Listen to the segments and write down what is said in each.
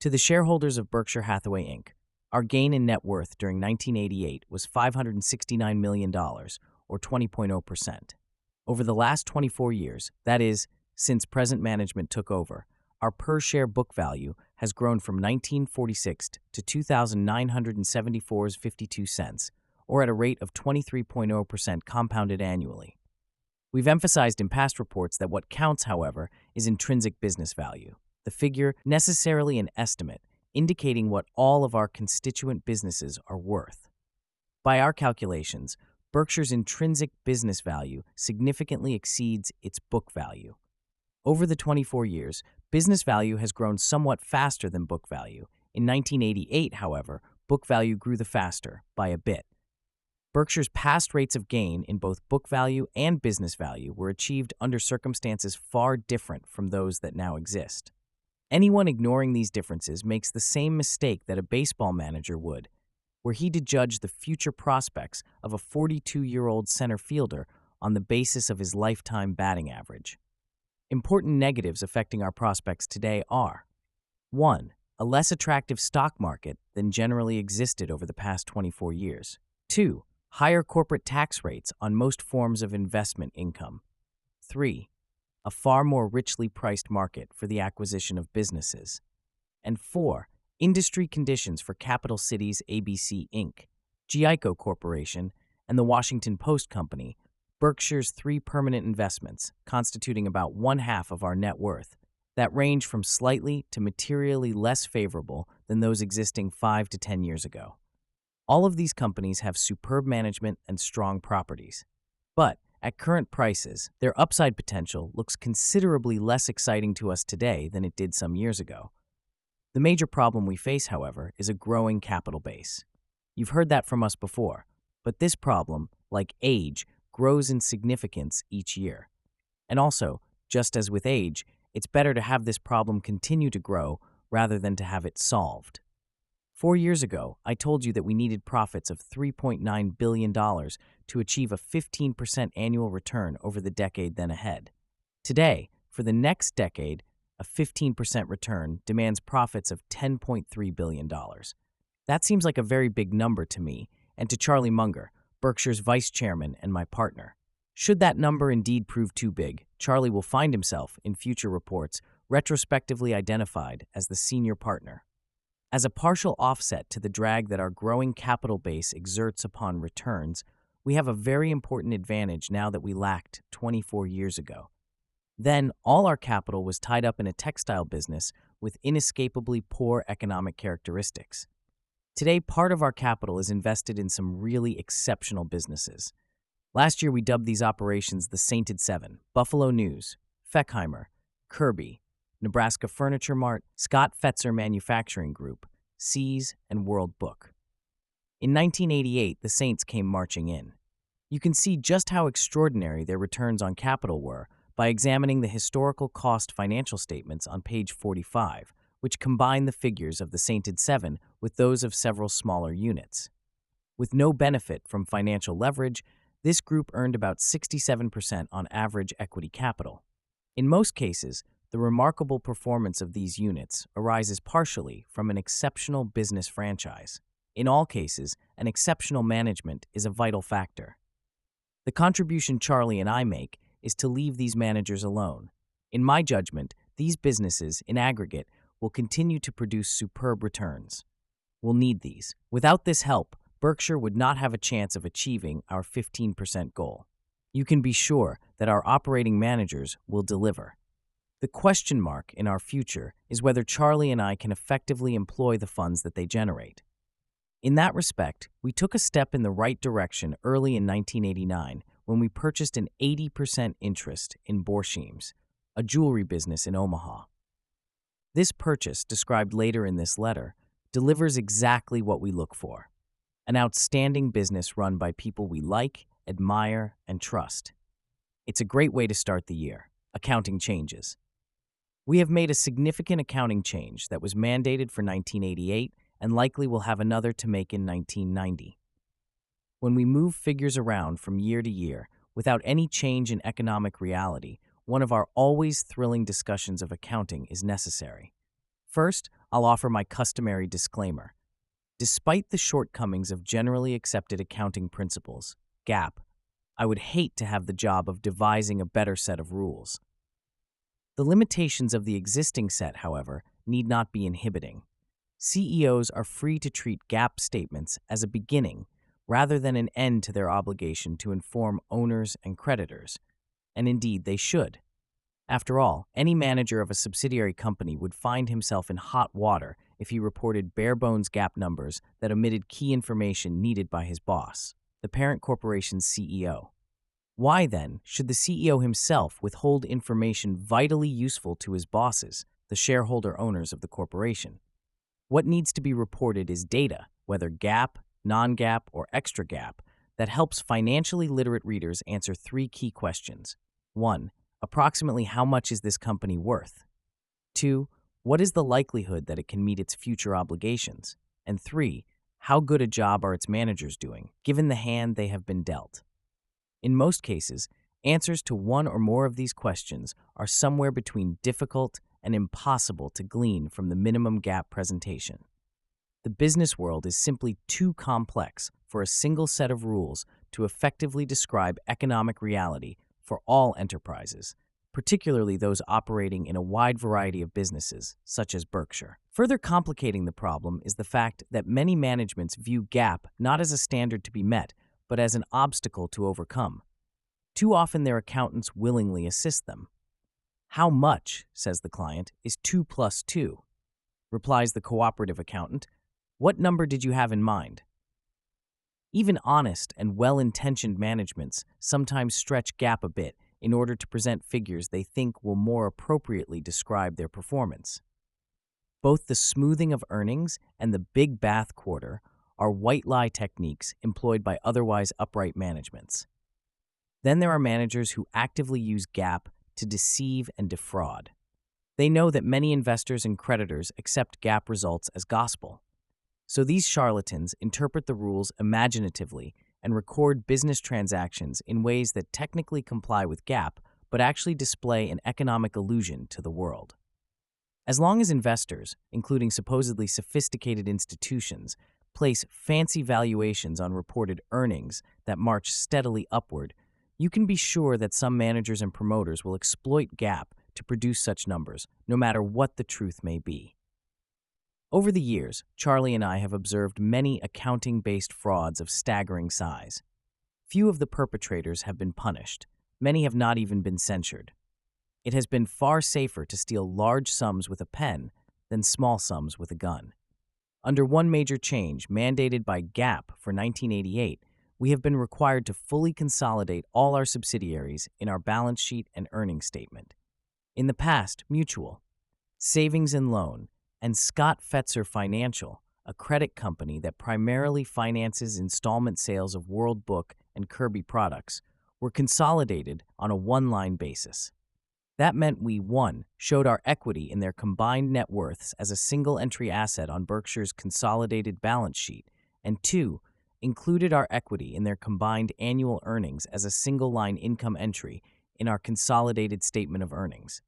To the shareholders of Berkshire Hathaway Inc., our gain in net worth during 1988 was $569 million, or 20.0%. Over the last 24 years, that is, since present management took over, our per share book value has grown from 1946 to 2,974.52 cents, or at a rate of 23.0% compounded annually. We've emphasized in past reports that what counts, however, is intrinsic business value, the figure necessarily an estimate indicating what all of our constituent businesses are worth. By our calculations, Berkshire's intrinsic business value significantly exceeds its book value. Over the 24 years, business value has grown somewhat faster than book value. In 1988, however, book value grew the faster by a bit. Berkshire's past rates of gain in both book value and business value were achieved under circumstances far different from those that now exist. Anyone ignoring these differences makes the same mistake that a baseball manager would, were he to judge the future prospects of a 42 year old center fielder on the basis of his lifetime batting average. Important negatives affecting our prospects today are 1. A less attractive stock market than generally existed over the past 24 years. 2. Higher corporate tax rates on most forms of investment income. 3 a far more richly priced market for the acquisition of businesses. And four, industry conditions for Capital Cities ABC Inc., GEICO Corporation, and the Washington Post Company, Berkshire's three permanent investments, constituting about one half of our net worth, that range from slightly to materially less favorable than those existing five to ten years ago. All of these companies have superb management and strong properties. But at current prices, their upside potential looks considerably less exciting to us today than it did some years ago. The major problem we face, however, is a growing capital base. You've heard that from us before, but this problem, like age, grows in significance each year. And also, just as with age, it's better to have this problem continue to grow rather than to have it solved. Four years ago, I told you that we needed profits of $3.9 billion to achieve a 15% annual return over the decade then ahead. Today, for the next decade, a 15% return demands profits of $10.3 billion. That seems like a very big number to me and to Charlie Munger, Berkshire's vice chairman and my partner. Should that number indeed prove too big, Charlie will find himself, in future reports, retrospectively identified as the senior partner. As a partial offset to the drag that our growing capital base exerts upon returns, we have a very important advantage now that we lacked 24 years ago. Then, all our capital was tied up in a textile business with inescapably poor economic characteristics. Today, part of our capital is invested in some really exceptional businesses. Last year, we dubbed these operations the Sainted Seven Buffalo News, Fechheimer, Kirby, Nebraska Furniture Mart, Scott Fetzer Manufacturing Group, See's, and World Book. In 1988, the Saints came marching in. You can see just how extraordinary their returns on capital were by examining the historical cost financial statements on page 45, which combine the figures of the Sainted Seven with those of several smaller units. With no benefit from financial leverage, this group earned about 67% on average equity capital. In most cases, the remarkable performance of these units arises partially from an exceptional business franchise. In all cases, an exceptional management is a vital factor. The contribution Charlie and I make is to leave these managers alone. In my judgment, these businesses, in aggregate, will continue to produce superb returns. We'll need these. Without this help, Berkshire would not have a chance of achieving our 15% goal. You can be sure that our operating managers will deliver. The question mark in our future is whether Charlie and I can effectively employ the funds that they generate. In that respect, we took a step in the right direction early in 1989 when we purchased an 80% interest in Borsheim's, a jewelry business in Omaha. This purchase, described later in this letter, delivers exactly what we look for an outstanding business run by people we like, admire, and trust. It's a great way to start the year. Accounting changes. We have made a significant accounting change that was mandated for 1988 and likely will have another to make in 1990. When we move figures around from year to year without any change in economic reality, one of our always thrilling discussions of accounting is necessary. First, I'll offer my customary disclaimer. Despite the shortcomings of generally accepted accounting principles, GAAP, I would hate to have the job of devising a better set of rules. The limitations of the existing set, however, need not be inhibiting. CEOs are free to treat GAAP statements as a beginning rather than an end to their obligation to inform owners and creditors, and indeed they should. After all, any manager of a subsidiary company would find himself in hot water if he reported bare bones GAAP numbers that omitted key information needed by his boss, the parent corporation's CEO. Why then should the CEO himself withhold information vitally useful to his bosses, the shareholder owners of the corporation? What needs to be reported is data, whether GAAP, non GAAP, or extra GAAP, that helps financially literate readers answer three key questions. 1. Approximately how much is this company worth? 2. What is the likelihood that it can meet its future obligations? And three, how good a job are its managers doing, given the hand they have been dealt? In most cases, answers to one or more of these questions are somewhere between difficult and impossible to glean from the minimum GAAP presentation. The business world is simply too complex for a single set of rules to effectively describe economic reality for all enterprises, particularly those operating in a wide variety of businesses, such as Berkshire. Further complicating the problem is the fact that many managements view GAAP not as a standard to be met, but as an obstacle to overcome. Too often, their accountants willingly assist them. How much, says the client, is 2 plus 2? Replies the cooperative accountant, What number did you have in mind? Even honest and well intentioned managements sometimes stretch GAAP a bit in order to present figures they think will more appropriately describe their performance. Both the smoothing of earnings and the big bath quarter are white lie techniques employed by otherwise upright managements. Then there are managers who actively use GAAP to deceive and defraud. They know that many investors and creditors accept GAAP results as gospel. So these charlatans interpret the rules imaginatively and record business transactions in ways that technically comply with GAAP but actually display an economic illusion to the world. As long as investors, including supposedly sophisticated institutions, place fancy valuations on reported earnings that march steadily upward, you can be sure that some managers and promoters will exploit GAAP to produce such numbers, no matter what the truth may be. Over the years, Charlie and I have observed many accounting based frauds of staggering size. Few of the perpetrators have been punished, many have not even been censured. It has been far safer to steal large sums with a pen than small sums with a gun. Under one major change, mandated by GAAP for 1988, we have been required to fully consolidate all our subsidiaries in our balance sheet and earnings statement. In the past, Mutual, Savings and Loan, and Scott Fetzer Financial, a credit company that primarily finances installment sales of World Book and Kirby products, were consolidated on a one line basis. That meant we, one, showed our equity in their combined net worths as a single entry asset on Berkshire's consolidated balance sheet, and two, included our equity in their combined annual earnings as a single line income entry in our consolidated statement of earnings.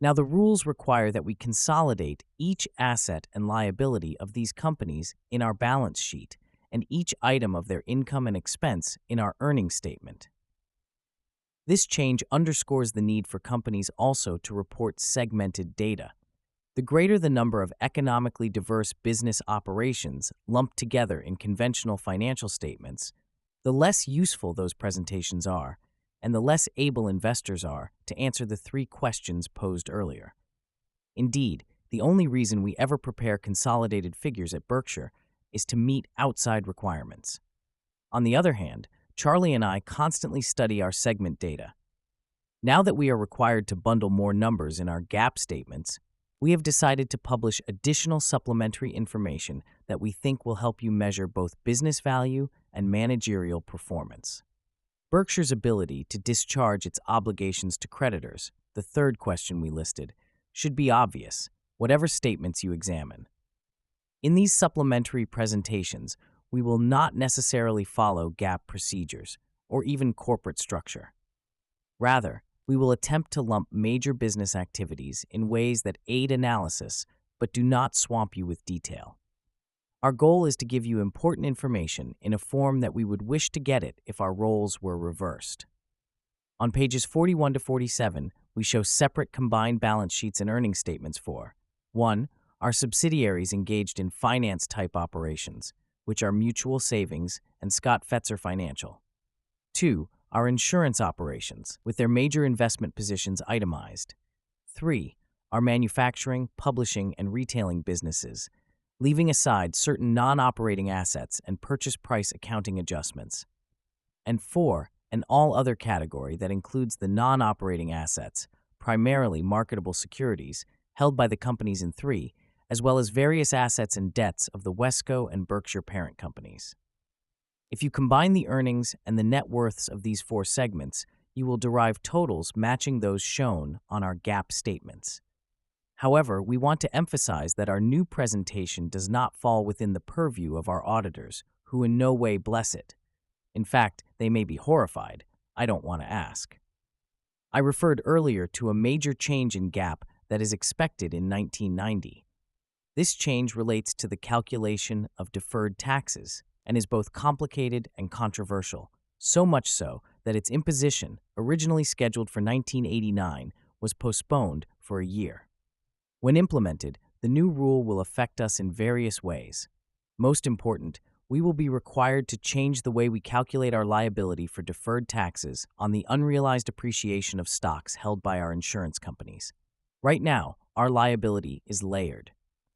Now, the rules require that we consolidate each asset and liability of these companies in our balance sheet and each item of their income and expense in our earnings statement. This change underscores the need for companies also to report segmented data. The greater the number of economically diverse business operations lumped together in conventional financial statements, the less useful those presentations are and the less able investors are to answer the three questions posed earlier. Indeed, the only reason we ever prepare consolidated figures at Berkshire is to meet outside requirements. On the other hand, Charlie and I constantly study our segment data. Now that we are required to bundle more numbers in our GAAP statements, we have decided to publish additional supplementary information that we think will help you measure both business value and managerial performance. Berkshire's ability to discharge its obligations to creditors, the third question we listed, should be obvious, whatever statements you examine. In these supplementary presentations, we will not necessarily follow GAAP procedures or even corporate structure. Rather, we will attempt to lump major business activities in ways that aid analysis but do not swamp you with detail. Our goal is to give you important information in a form that we would wish to get it if our roles were reversed. On pages 41 to 47, we show separate combined balance sheets and earnings statements for 1. Our subsidiaries engaged in finance type operations, which are Mutual Savings and Scott Fetzer Financial. 2. Our insurance operations, with their major investment positions itemized. 3. Our manufacturing, publishing, and retailing businesses, leaving aside certain non operating assets and purchase price accounting adjustments. And four, an all other category that includes the non operating assets, primarily marketable securities, held by the companies in three, as well as various assets and debts of the Wesco and Berkshire parent companies. If you combine the earnings and the net worths of these four segments, you will derive totals matching those shown on our GAAP statements. However, we want to emphasize that our new presentation does not fall within the purview of our auditors, who in no way bless it. In fact, they may be horrified. I don't want to ask. I referred earlier to a major change in GAAP that is expected in 1990. This change relates to the calculation of deferred taxes and is both complicated and controversial, so much so that its imposition, originally scheduled for 1989, was postponed for a year. When implemented, the new rule will affect us in various ways. Most important, we will be required to change the way we calculate our liability for deferred taxes on the unrealized appreciation of stocks held by our insurance companies. Right now, our liability is layered.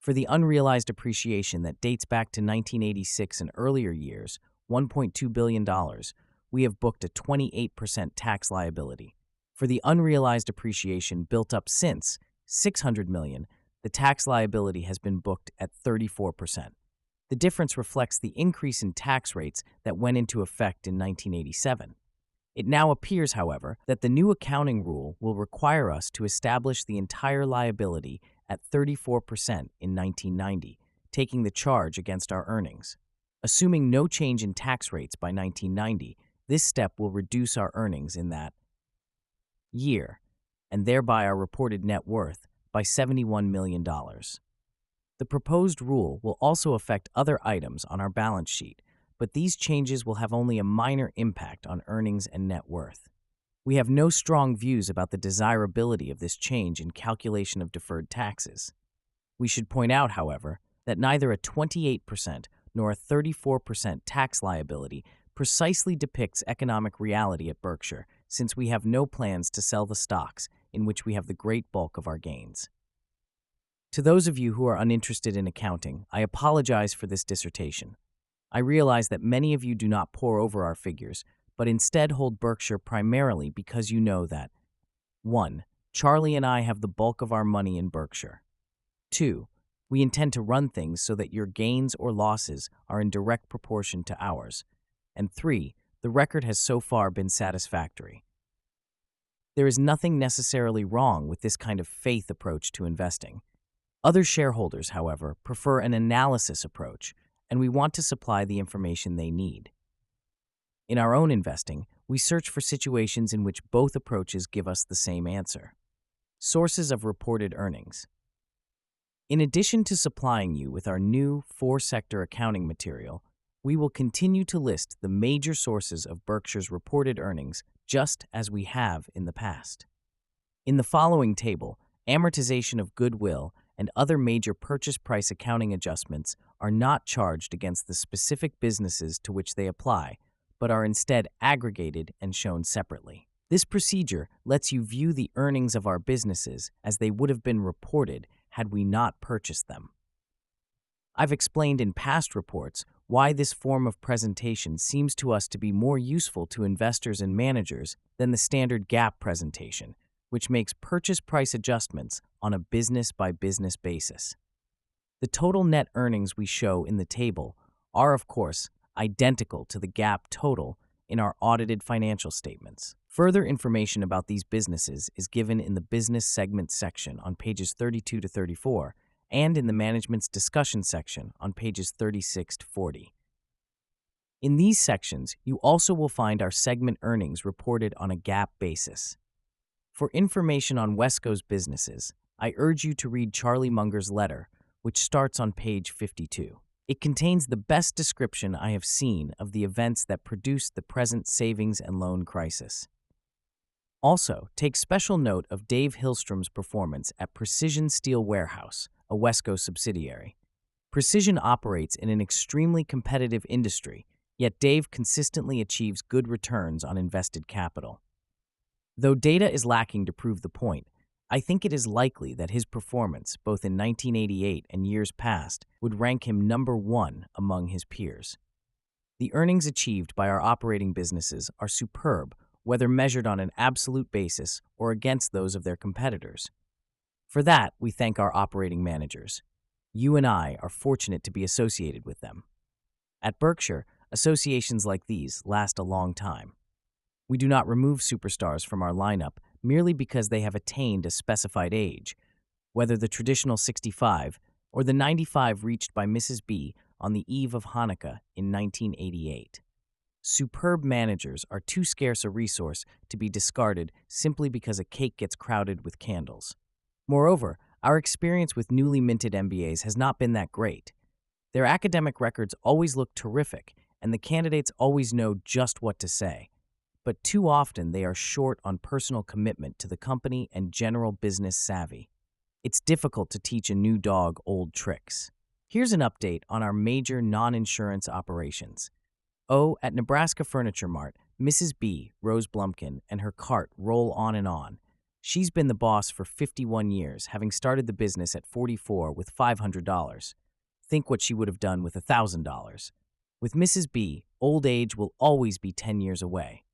For the unrealized appreciation that dates back to 1986 and earlier years, $1.2 billion, we have booked a 28% tax liability. For the unrealized appreciation built up since, 600 million, the tax liability has been booked at 34%. The difference reflects the increase in tax rates that went into effect in 1987. It now appears, however, that the new accounting rule will require us to establish the entire liability at 34% in 1990, taking the charge against our earnings. Assuming no change in tax rates by 1990, this step will reduce our earnings in that year and thereby our reported net worth, by $71 million. The proposed rule will also affect other items on our balance sheet, but these changes will have only a minor impact on earnings and net worth. We have no strong views about the desirability of this change in calculation of deferred taxes. We should point out, however, that neither a 28% nor a 34% tax liability precisely depicts economic reality at Berkshire since we have no plans to sell the stocks in which we have the great bulk of our gains. To those of you who are uninterested in accounting, I apologize for this dissertation. I realize that many of you do not pore over our figures, but instead hold Berkshire primarily because you know that 1. Charlie and I have the bulk of our money in Berkshire. 2. We intend to run things so that your gains or losses are in direct proportion to ours. And 3 the record has so far been satisfactory. There is nothing necessarily wrong with this kind of faith approach to investing. Other shareholders, however, prefer an analysis approach, and we want to supply the information they need. In our own investing, we search for situations in which both approaches give us the same answer. Sources of reported earnings. In addition to supplying you with our new four sector accounting material, we will continue to list the major sources of Berkshire's reported earnings just as we have in the past. In the following table, amortization of goodwill and other major purchase price accounting adjustments are not charged against the specific businesses to which they apply, but are instead aggregated and shown separately. This procedure lets you view the earnings of our businesses as they would have been reported had we not purchased them. I've explained in past reports why this form of presentation seems to us to be more useful to investors and managers than the standard GAAP presentation, which makes purchase price adjustments on a business by business basis. The total net earnings we show in the table are, of course, identical to the GAAP total in our audited financial statements. Further information about these businesses is given in the business segment section on pages 32 to 34 and in the management's discussion section on pages 36 to 40. In these sections, you also will find our segment earnings reported on a GAAP basis. For information on Wesco's businesses, I urge you to read Charlie Munger's letter, which starts on page 52. It contains the best description I have seen of the events that produced the present savings and loan crisis. Also, take special note of Dave Hillstrom's performance at Precision Steel Warehouse, a Wesco subsidiary. Precision operates in an extremely competitive industry, yet Dave consistently achieves good returns on invested capital. Though data is lacking to prove the point, I think it is likely that his performance, both in 1988 and years past, would rank him number one among his peers. The earnings achieved by our operating businesses are superb, whether measured on an absolute basis or against those of their competitors. For that, we thank our operating managers. You and I are fortunate to be associated with them. At Berkshire, associations like these last a long time. We do not remove superstars from our lineup merely because they have attained a specified age, whether the traditional 65 or the 95 reached by Mrs. B on the eve of Hanukkah in 1988. Superb managers are too scarce a resource to be discarded simply because a cake gets crowded with candles. Moreover, our experience with newly minted MBAs has not been that great. Their academic records always look terrific, and the candidates always know just what to say. But too often they are short on personal commitment to the company and general business savvy. It's difficult to teach a new dog old tricks. Here's an update on our major non insurance operations. Oh, at Nebraska Furniture Mart, Mrs. B, Rose Blumkin, and her cart roll on and on. She's been the boss for 51 years, having started the business at 44 with $500. Think what she would have done with $1,000. With Mrs. B, old age will always be 10 years away.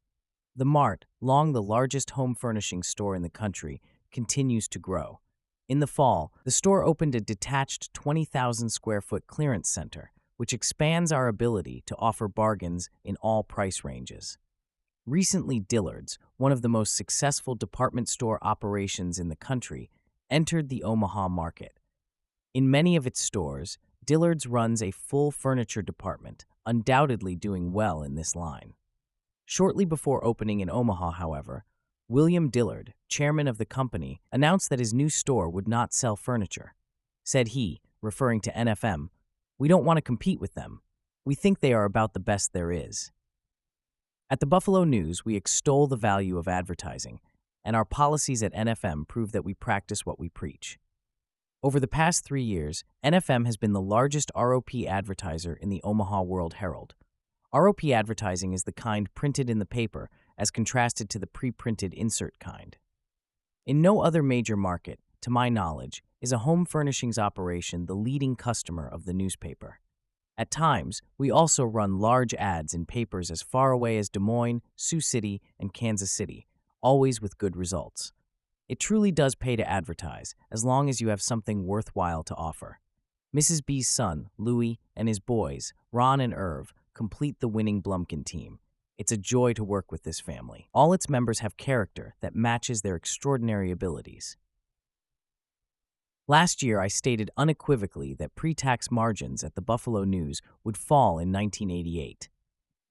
The Mart, long the largest home furnishing store in the country, continues to grow. In the fall, the store opened a detached 20,000 square foot clearance center which expands our ability to offer bargains in all price ranges. Recently, Dillard's, one of the most successful department store operations in the country, entered the Omaha market. In many of its stores, Dillard's runs a full furniture department, undoubtedly doing well in this line. Shortly before opening in Omaha, however, William Dillard, chairman of the company, announced that his new store would not sell furniture. Said he, referring to NFM, we don't want to compete with them. We think they are about the best there is. At the Buffalo News, we extol the value of advertising, and our policies at NFM prove that we practice what we preach. Over the past three years, NFM has been the largest ROP advertiser in the Omaha World Herald. ROP advertising is the kind printed in the paper as contrasted to the pre printed insert kind. In no other major market, to my knowledge, is a home furnishings operation the leading customer of the newspaper. At times, we also run large ads in papers as far away as Des Moines, Sioux City, and Kansas City, always with good results. It truly does pay to advertise, as long as you have something worthwhile to offer. Mrs. B's son, Louis, and his boys, Ron and Irv, complete the winning Blumkin team. It's a joy to work with this family. All its members have character that matches their extraordinary abilities. Last year, I stated unequivocally that pre tax margins at the Buffalo News would fall in 1988.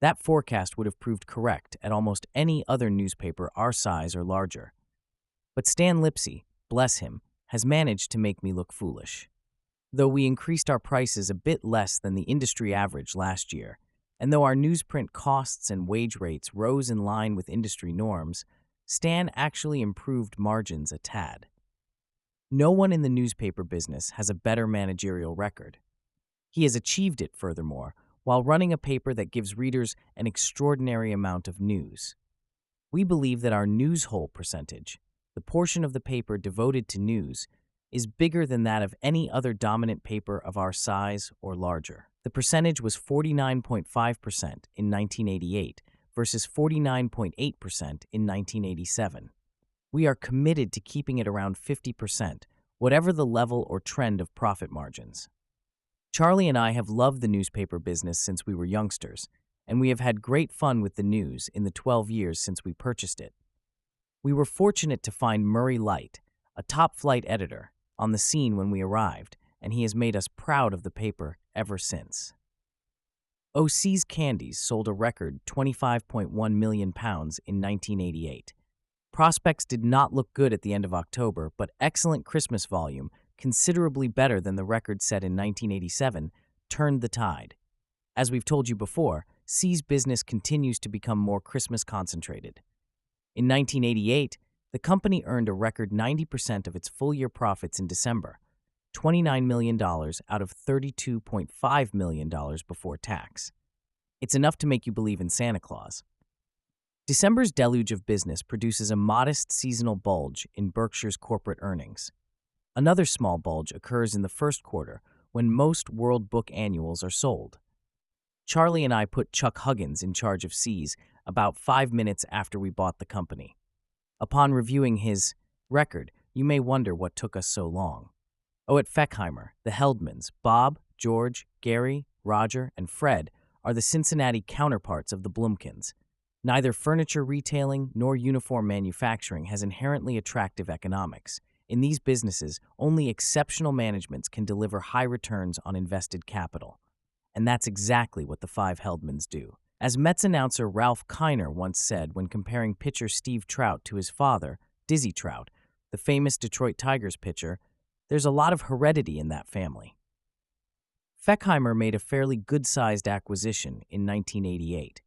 That forecast would have proved correct at almost any other newspaper our size or larger. But Stan Lipsey, bless him, has managed to make me look foolish. Though we increased our prices a bit less than the industry average last year, and though our newsprint costs and wage rates rose in line with industry norms, Stan actually improved margins a tad. No one in the newspaper business has a better managerial record. He has achieved it, furthermore, while running a paper that gives readers an extraordinary amount of news. We believe that our news hole percentage, the portion of the paper devoted to news, is bigger than that of any other dominant paper of our size or larger. The percentage was 49.5% in 1988 versus 49.8% in 1987. We are committed to keeping it around 50%, whatever the level or trend of profit margins. Charlie and I have loved the newspaper business since we were youngsters, and we have had great fun with the news in the 12 years since we purchased it. We were fortunate to find Murray Light, a top flight editor, on the scene when we arrived, and he has made us proud of the paper ever since. OC's Candies sold a record 25.1 million pounds in 1988. Prospects did not look good at the end of October, but excellent Christmas volume, considerably better than the record set in 1987, turned the tide. As we've told you before, See's business continues to become more Christmas concentrated. In 1988, the company earned a record 90% of its full year profits in December, $29 million out of $32.5 million before tax. It's enough to make you believe in Santa Claus. December's deluge of business produces a modest seasonal bulge in Berkshire's corporate earnings. Another small bulge occurs in the first quarter when most World Book annuals are sold. Charlie and I put Chuck Huggins in charge of See's about five minutes after we bought the company. Upon reviewing his record, you may wonder what took us so long. Oh, at Fechheimer, the Heldmans, Bob, George, Gary, Roger, and Fred are the Cincinnati counterparts of the Blumkins. Neither furniture retailing nor uniform manufacturing has inherently attractive economics. In these businesses, only exceptional managements can deliver high returns on invested capital. And that's exactly what the five Heldmans do. As Mets announcer Ralph Kiner once said when comparing pitcher Steve Trout to his father, Dizzy Trout, the famous Detroit Tigers pitcher, there's a lot of heredity in that family. Fechheimer made a fairly good sized acquisition in 1988.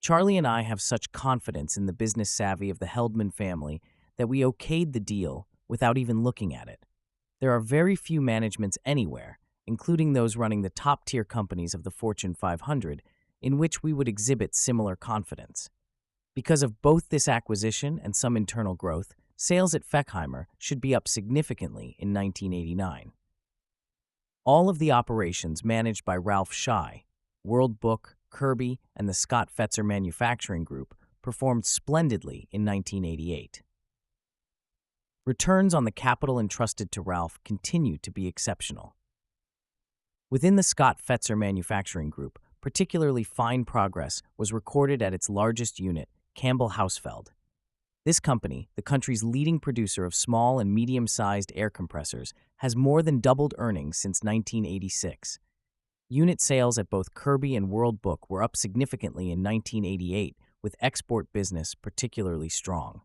Charlie and I have such confidence in the business savvy of the Heldman family that we okayed the deal without even looking at it. There are very few managements anywhere, including those running the top tier companies of the Fortune 500, in which we would exhibit similar confidence. Because of both this acquisition and some internal growth, sales at Fechheimer should be up significantly in 1989. All of the operations managed by Ralph Schey, World Book, Kirby, and the Scott Fetzer Manufacturing Group performed splendidly in 1988. Returns on the capital entrusted to Ralph continue to be exceptional. Within the Scott Fetzer Manufacturing Group, particularly fine progress was recorded at its largest unit, Campbell Hausfeld. This company, the country's leading producer of small and medium sized air compressors, has more than doubled earnings since 1986. Unit sales at both Kirby and World Book were up significantly in 1988, with export business particularly strong.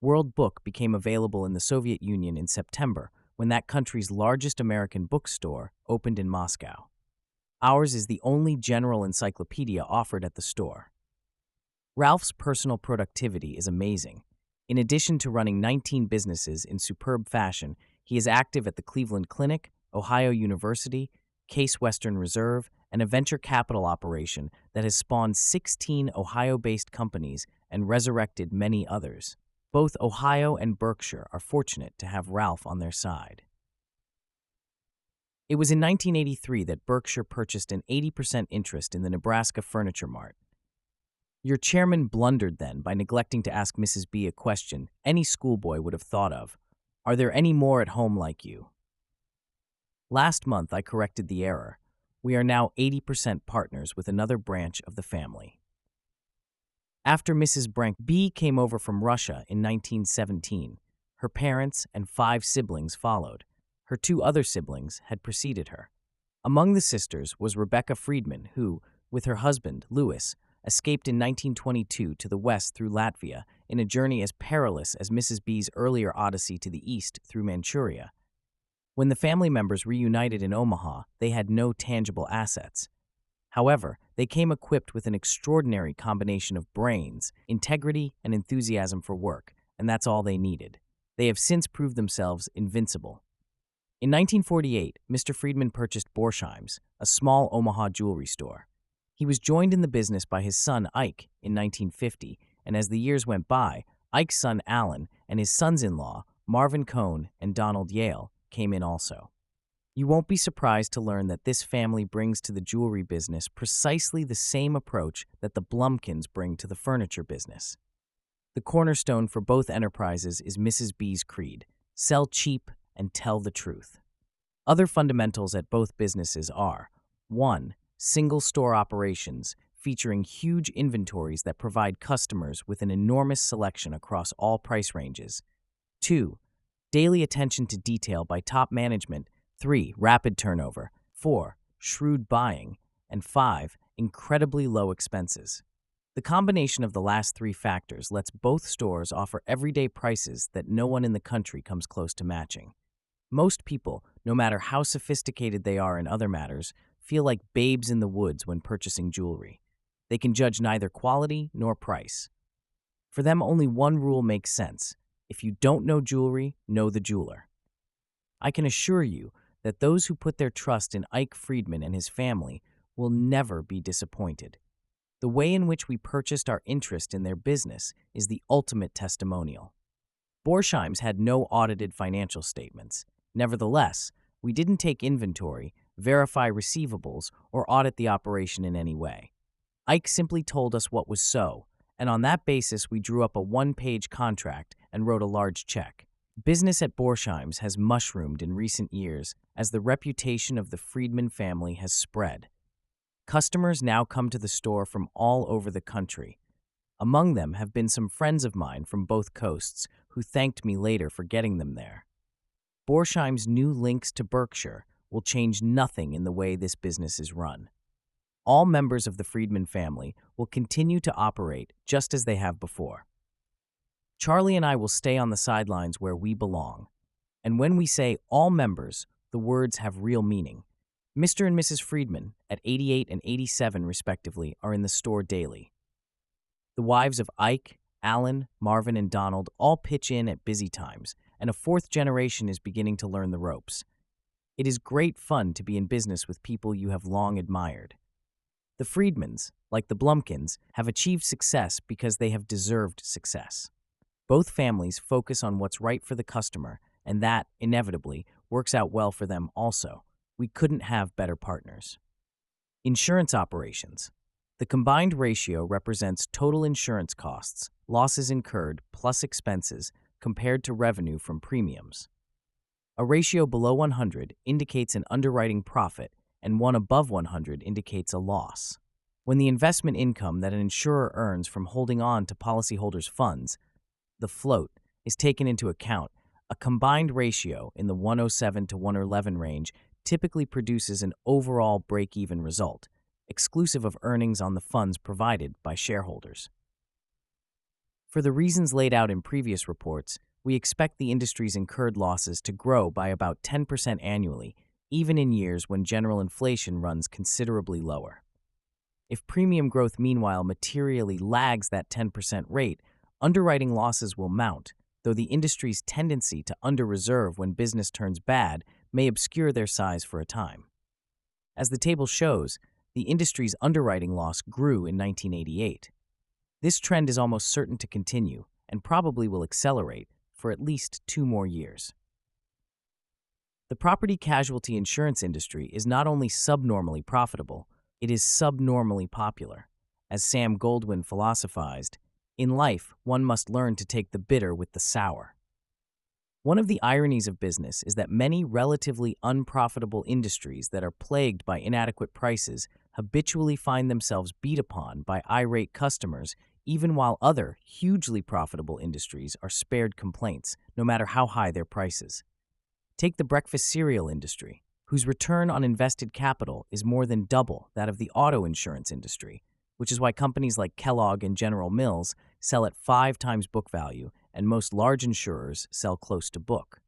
World Book became available in the Soviet Union in September when that country's largest American bookstore opened in Moscow. Ours is the only general encyclopedia offered at the store. Ralph's personal productivity is amazing. In addition to running 19 businesses in superb fashion, he is active at the Cleveland Clinic, Ohio University, Case Western Reserve, and a venture capital operation that has spawned 16 Ohio based companies and resurrected many others. Both Ohio and Berkshire are fortunate to have Ralph on their side. It was in 1983 that Berkshire purchased an 80% interest in the Nebraska Furniture Mart. Your chairman blundered then by neglecting to ask Mrs. B a question any schoolboy would have thought of Are there any more at home like you? Last month, I corrected the error. We are now 80% partners with another branch of the family. After Mrs. Brank B came over from Russia in 1917, her parents and five siblings followed. Her two other siblings had preceded her. Among the sisters was Rebecca Friedman, who, with her husband, Louis, escaped in 1922 to the west through Latvia in a journey as perilous as Mrs. B's earlier odyssey to the east through Manchuria. When the family members reunited in Omaha, they had no tangible assets. However, they came equipped with an extraordinary combination of brains, integrity, and enthusiasm for work, and that's all they needed. They have since proved themselves invincible. In 1948, Mr. Friedman purchased Borsheim's, a small Omaha jewelry store. He was joined in the business by his son Ike in 1950, and as the years went by, Ike's son Alan and his sons in law, Marvin Cohn and Donald Yale, came in also. You won't be surprised to learn that this family brings to the jewelry business precisely the same approach that the Blumkins bring to the furniture business. The cornerstone for both enterprises is Mrs. B's creed sell cheap and tell the truth. Other fundamentals at both businesses are 1 single store operations featuring huge inventories that provide customers with an enormous selection across all price ranges. 2. Daily attention to detail by top management. 3. Rapid turnover. 4. Shrewd buying. And 5. Incredibly low expenses. The combination of the last three factors lets both stores offer everyday prices that no one in the country comes close to matching. Most people, no matter how sophisticated they are in other matters, feel like babes in the woods when purchasing jewelry. They can judge neither quality nor price. For them, only one rule makes sense if you don't know jewelry, know the jeweler. I can assure you that those who put their trust in Ike Friedman and his family will never be disappointed. The way in which we purchased our interest in their business is the ultimate testimonial. Borsheim's had no audited financial statements. Nevertheless, we didn't take inventory, verify receivables, or audit the operation in any way. Ike simply told us what was so, and on that basis, we drew up a one page contract and wrote a large check. Business at Borsheim's has mushroomed in recent years as the reputation of the Friedman family has spread. Customers now come to the store from all over the country. Among them have been some friends of mine from both coasts who thanked me later for getting them there. Borsheim's new links to Berkshire will change nothing in the way this business is run. All members of the Friedman family will continue to operate just as they have before. Charlie and I will stay on the sidelines where we belong. And when we say all members, the words have real meaning. Mr. and Mrs. Friedman, at 88 and 87 respectively, are in the store daily. The wives of Ike, Alan, Marvin, and Donald all pitch in at busy times, and a fourth generation is beginning to learn the ropes. It is great fun to be in business with people you have long admired. The Friedmans, like the Blumkins, have achieved success because they have deserved success. Both families focus on what's right for the customer, and that, inevitably, works out well for them also. We couldn't have better partners. Insurance operations. The combined ratio represents total insurance costs, losses incurred, plus expenses, compared to revenue from premiums. A ratio below 100 indicates an underwriting profit, and one above 100 indicates a loss. When the investment income that an insurer earns from holding on to policyholders' funds, the float, is taken into account, a combined ratio in the 107 to 111 range typically produces an overall break even result, exclusive of earnings on the funds provided by shareholders. For the reasons laid out in previous reports, we expect the industry's incurred losses to grow by about 10% annually, even in years when general inflation runs considerably lower. If premium growth, meanwhile, materially lags that 10% rate, underwriting losses will mount, though the industry's tendency to under reserve when business turns bad may obscure their size for a time. As the table shows, the industry's underwriting loss grew in 1988. This trend is almost certain to continue and probably will accelerate for at least two more years. The property casualty insurance industry is not only subnormally profitable, it is subnormally popular. As Sam Goldwyn philosophized, in life, one must learn to take the bitter with the sour. One of the ironies of business is that many relatively unprofitable industries that are plagued by inadequate prices habitually find themselves beat upon by irate customers, even while other, hugely profitable industries are spared complaints, no matter how high their prices. Take the breakfast cereal industry, whose return on invested capital is more than double that of the auto insurance industry, which is why companies like Kellogg and General Mills sell at five times book value, and most large insurers sell close to book.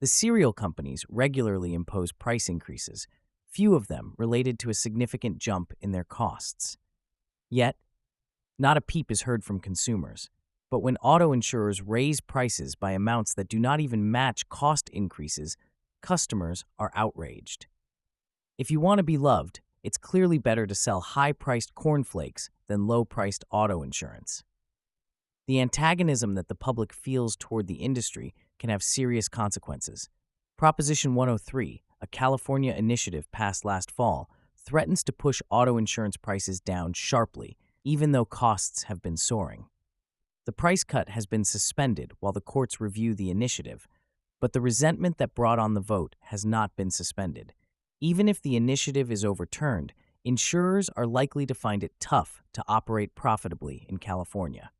The cereal companies regularly impose price increases, few of them related to a significant jump in their costs. Yet, not a peep is heard from consumers. But when auto insurers raise prices by amounts that do not even match cost increases, customers are outraged. If you want to be loved, it's clearly better to sell high priced cornflakes than low priced auto insurance. The antagonism that the public feels toward the industry can have serious consequences. Proposition 103, a California initiative passed last fall, threatens to push auto insurance prices down sharply, even though costs have been soaring. The price cut has been suspended while the courts review the initiative, but the resentment that brought on the vote has not been suspended. Even if the initiative is overturned, insurers are likely to find it tough to operate profitably in California.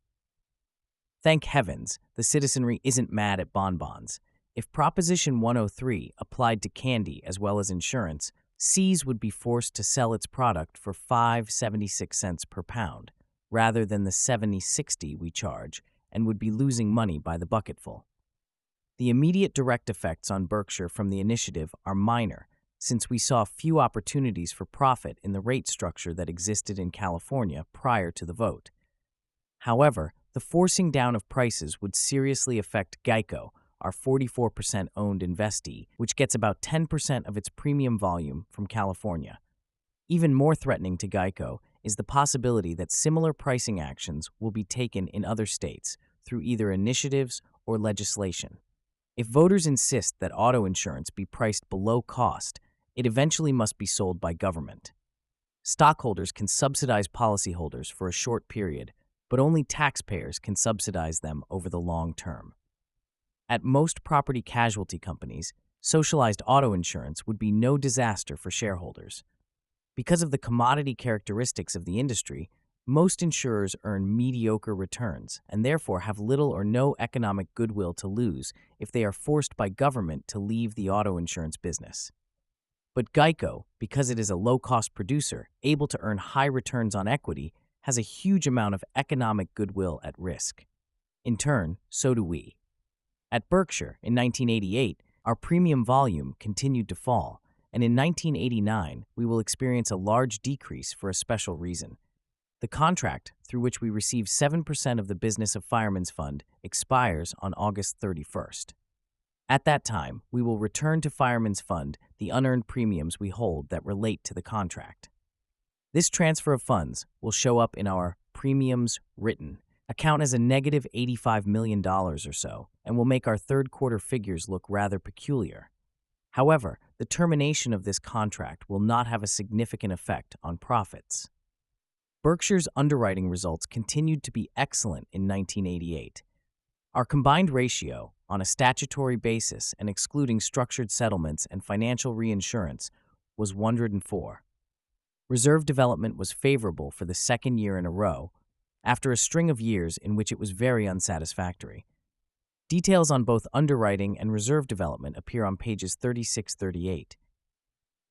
Thank heavens, the citizenry isn't mad at bonbons. If Proposition 103 applied to candy as well as insurance, See's would be forced to sell its product for 5.76 cents per pound. rather than the 70 60 we charge and would be losing money by the bucketful. The immediate direct effects on Berkshire from the initiative are minor, since we saw few opportunities for profit in the rate structure that existed in California prior to the vote. However, the forcing down of prices would seriously affect Geico, our 44% owned investee, which gets about 10% of its premium volume from California. Even more threatening to Geico is the possibility that similar pricing actions will be taken in other states through either initiatives or legislation. If voters insist that auto insurance be priced below cost, it eventually must be sold by government. Stockholders can subsidize policyholders for a short period, but only taxpayers can subsidize them over the long term. At most property casualty companies, socialized auto insurance would be no disaster for shareholders. Because of the commodity characteristics of the industry, most insurers earn mediocre returns and therefore have little or no economic goodwill to lose if they are forced by government to leave the auto insurance business. But Geico, because it is a low cost producer able to earn high returns on equity, has a huge amount of economic goodwill at risk. In turn, so do we. At Berkshire in 1988, our premium volume continued to fall, and in 1989, we will experience a large decrease for a special reason. The contract, through which we receive 7% of the business of Fireman's Fund, expires on August 31st. At that time, we will return to Fireman's Fund the unearned premiums we hold that relate to the contract. This transfer of funds will show up in our premiums written account as a negative $85 million or so and will make our third quarter figures look rather peculiar. However, the termination of this contract will not have a significant effect on profits. Berkshire's underwriting results continued to be excellent in 1988. Our combined ratio, on a statutory basis and excluding structured settlements and financial reinsurance, was 104. Reserve development was favorable for the second year in a row, after a string of years in which it was very unsatisfactory. Details on both underwriting and reserve development appear on pages 36 38.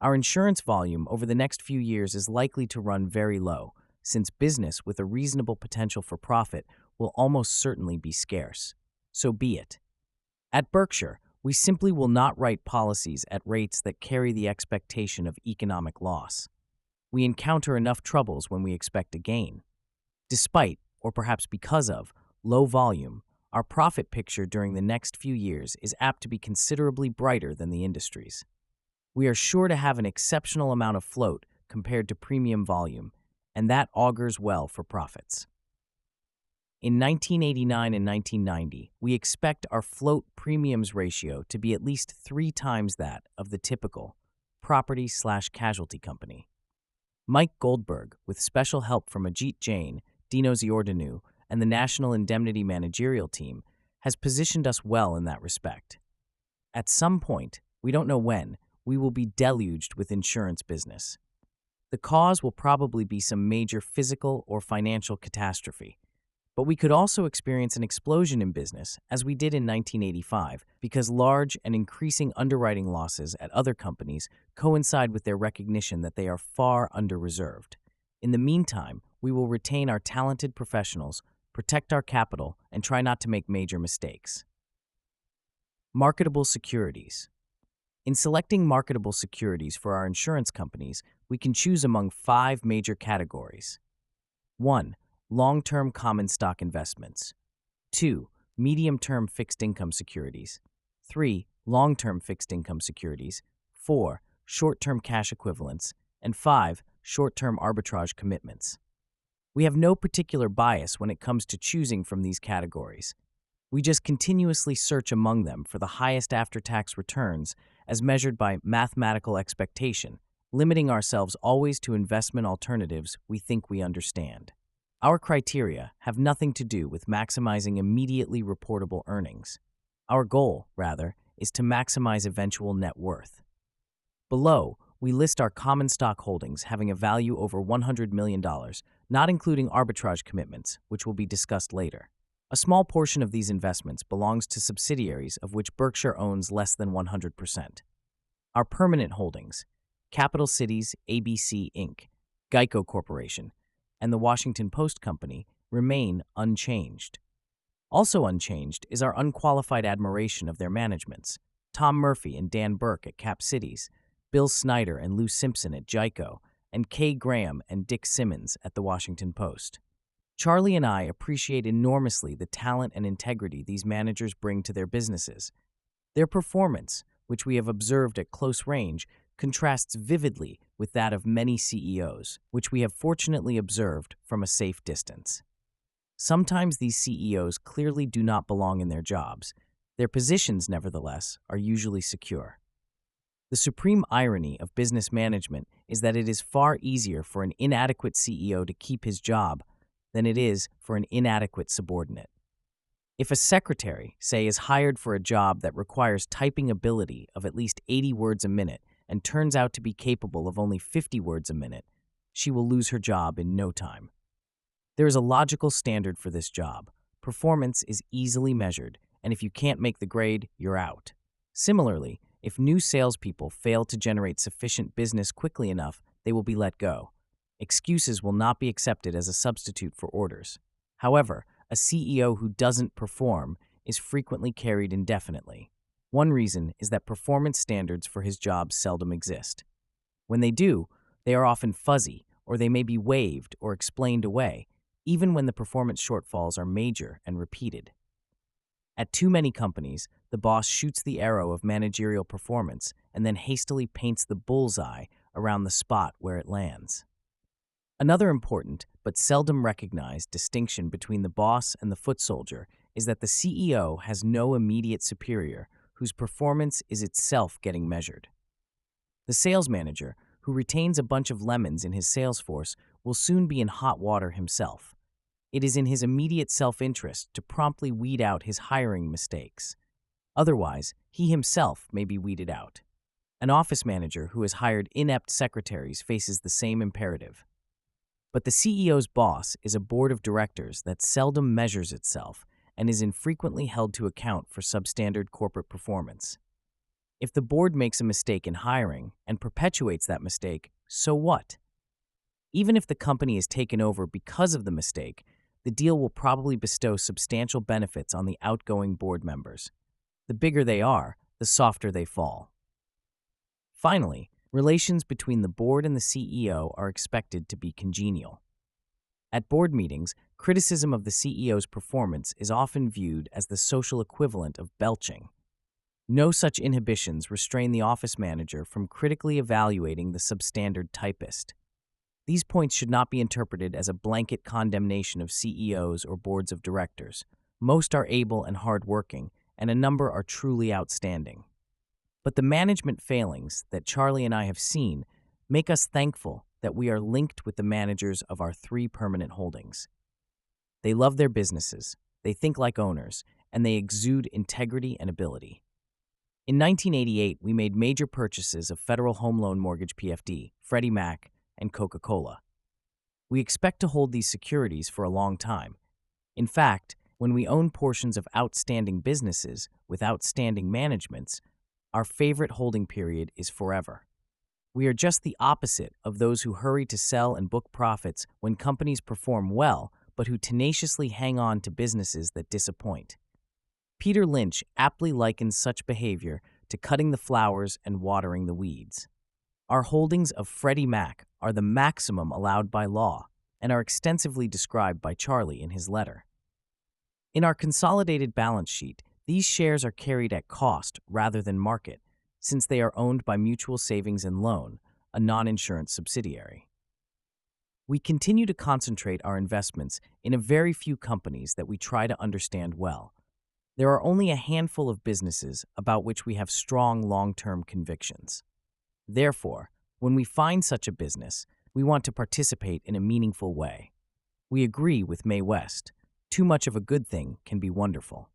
Our insurance volume over the next few years is likely to run very low, since business with a reasonable potential for profit will almost certainly be scarce. So be it. At Berkshire, we simply will not write policies at rates that carry the expectation of economic loss. We encounter enough troubles when we expect a gain. Despite, or perhaps because of, low volume, our profit picture during the next few years is apt to be considerably brighter than the industry's. We are sure to have an exceptional amount of float compared to premium volume and that augurs well for profits. In 1989 and 1990, we expect our float premiums ratio to be at least three times that of the typical property slash casualty company. Mike Goldberg, with special help from Ajit Jain, Dinos Iordanou, and the National Indemnity Managerial Team, has positioned us well in that respect. At some point, we don't know when, we will be deluged with insurance business. The cause will probably be some major physical or financial catastrophe. But we could also experience an explosion in business, as we did in 1985, because large and increasing underwriting losses at other companies coincide with their recognition that they are far under reserved. In the meantime, we will retain our talented professionals, protect our capital, and try not to make major mistakes. Marketable securities. In selecting marketable securities for our insurance companies, we can choose among five major categories 1. Long term common stock investments, 2. Medium term fixed income securities, 3. Long term fixed income securities, 4. Short term cash equivalents, and 5. Short term arbitrage commitments. We have no particular bias when it comes to choosing from these categories. We just continuously search among them for the highest after tax returns as measured by mathematical expectation, limiting ourselves always to investment alternatives we think we understand. Our criteria have nothing to do with maximizing immediately reportable earnings. Our goal, rather, is to maximize eventual net worth. Below, we list our common stock holdings having a value over $100 million, not including arbitrage commitments, which will be discussed later. A small portion of these investments belongs to subsidiaries of which Berkshire owns less than 100%. Our permanent holdings Capital Cities ABC Inc., Geico Corporation, and the Washington Post Company remain unchanged. Also unchanged is our unqualified admiration of their managements Tom Murphy and Dan Burke at Cap Cities, Bill Snyder and Lou Simpson at GEICO, and Kay Graham and Dick Simmons at the Washington Post. Charlie and I appreciate enormously the talent and integrity these managers bring to their businesses. Their performance, which we have observed at close range, contrasts vividly with that of many CEOs, which we have fortunately observed from a safe distance. Sometimes these CEOs clearly do not belong in their jobs. Their positions, nevertheless, are usually secure. The supreme irony of business management is that it is far easier for an inadequate CEO to keep his job than it is for an inadequate subordinate. If a secretary, say, is hired for a job that requires typing ability of at least 80 words a minute and turns out to be capable of only 50 words a minute, she will lose her job in no time. There is a logical standard for this job. Performance is easily measured, and if you can't make the grade, you're out. Similarly, if new salespeople fail to generate sufficient business quickly enough, they will be let go. Excuses will not be accepted as a substitute for orders. However, a CEO who doesn't perform is frequently carried indefinitely. One reason is that performance standards for his job seldom exist. When they do, they are often fuzzy, or they may be waived or explained away, even when the performance shortfalls are major and repeated. At too many companies, the boss shoots the arrow of managerial performance and then hastily paints the bullseye around the spot where it lands. Another important, but seldom recognized, distinction between the boss and the foot soldier is that the CEO has no immediate superior whose performance is itself getting measured. The sales manager, who retains a bunch of lemons in his sales force, will soon be in hot water himself. It is in his immediate self interest to promptly weed out his hiring mistakes. Otherwise, he himself may be weeded out. An office manager who has hired inept secretaries faces the same imperative. But the CEO's boss is a board of directors that seldom measures itself and is infrequently held to account for substandard corporate performance. If the board makes a mistake in hiring and perpetuates that mistake, so what? Even if the company is taken over because of the mistake, the deal will probably bestow substantial benefits on the outgoing board members. The bigger they are, the softer they fall. Finally, relations between the board and the CEO are expected to be congenial. At board meetings, criticism of the CEO's performance is often viewed as the social equivalent of belching. No such inhibitions restrain the office manager from critically evaluating the substandard typist. These points should not be interpreted as a blanket condemnation of CEOs or boards of directors. Most are able and hardworking, and a number are truly outstanding. But the management failings that Charlie and I have seen make us thankful that we are linked with the managers of our three permanent holdings. They love their businesses, they think like owners, and they exude integrity and ability. In 1988, we made major purchases of Federal Home Loan Mortgage PFD, Freddie Mac, and Coca Cola. We expect to hold these securities for a long time. In fact, when we own portions of outstanding businesses with outstanding managements, our favorite holding period is forever. We are just the opposite of those who hurry to sell and book profits when companies perform well, but who tenaciously hang on to businesses that disappoint. Peter Lynch aptly likens such behavior to cutting the flowers and watering the weeds. Our holdings of Freddie Mac are the maximum allowed by law and are extensively described by Charlie in his letter. In our consolidated balance sheet, these shares are carried at cost rather than market, since they are owned by Mutual Savings and Loan, a non insurance subsidiary. We continue to concentrate our investments in a very few companies that we try to understand well. There are only a handful of businesses about which we have strong long term convictions. Therefore, when we find such a business, we want to participate in a meaningful way. We agree with Mae West too much of a good thing can be wonderful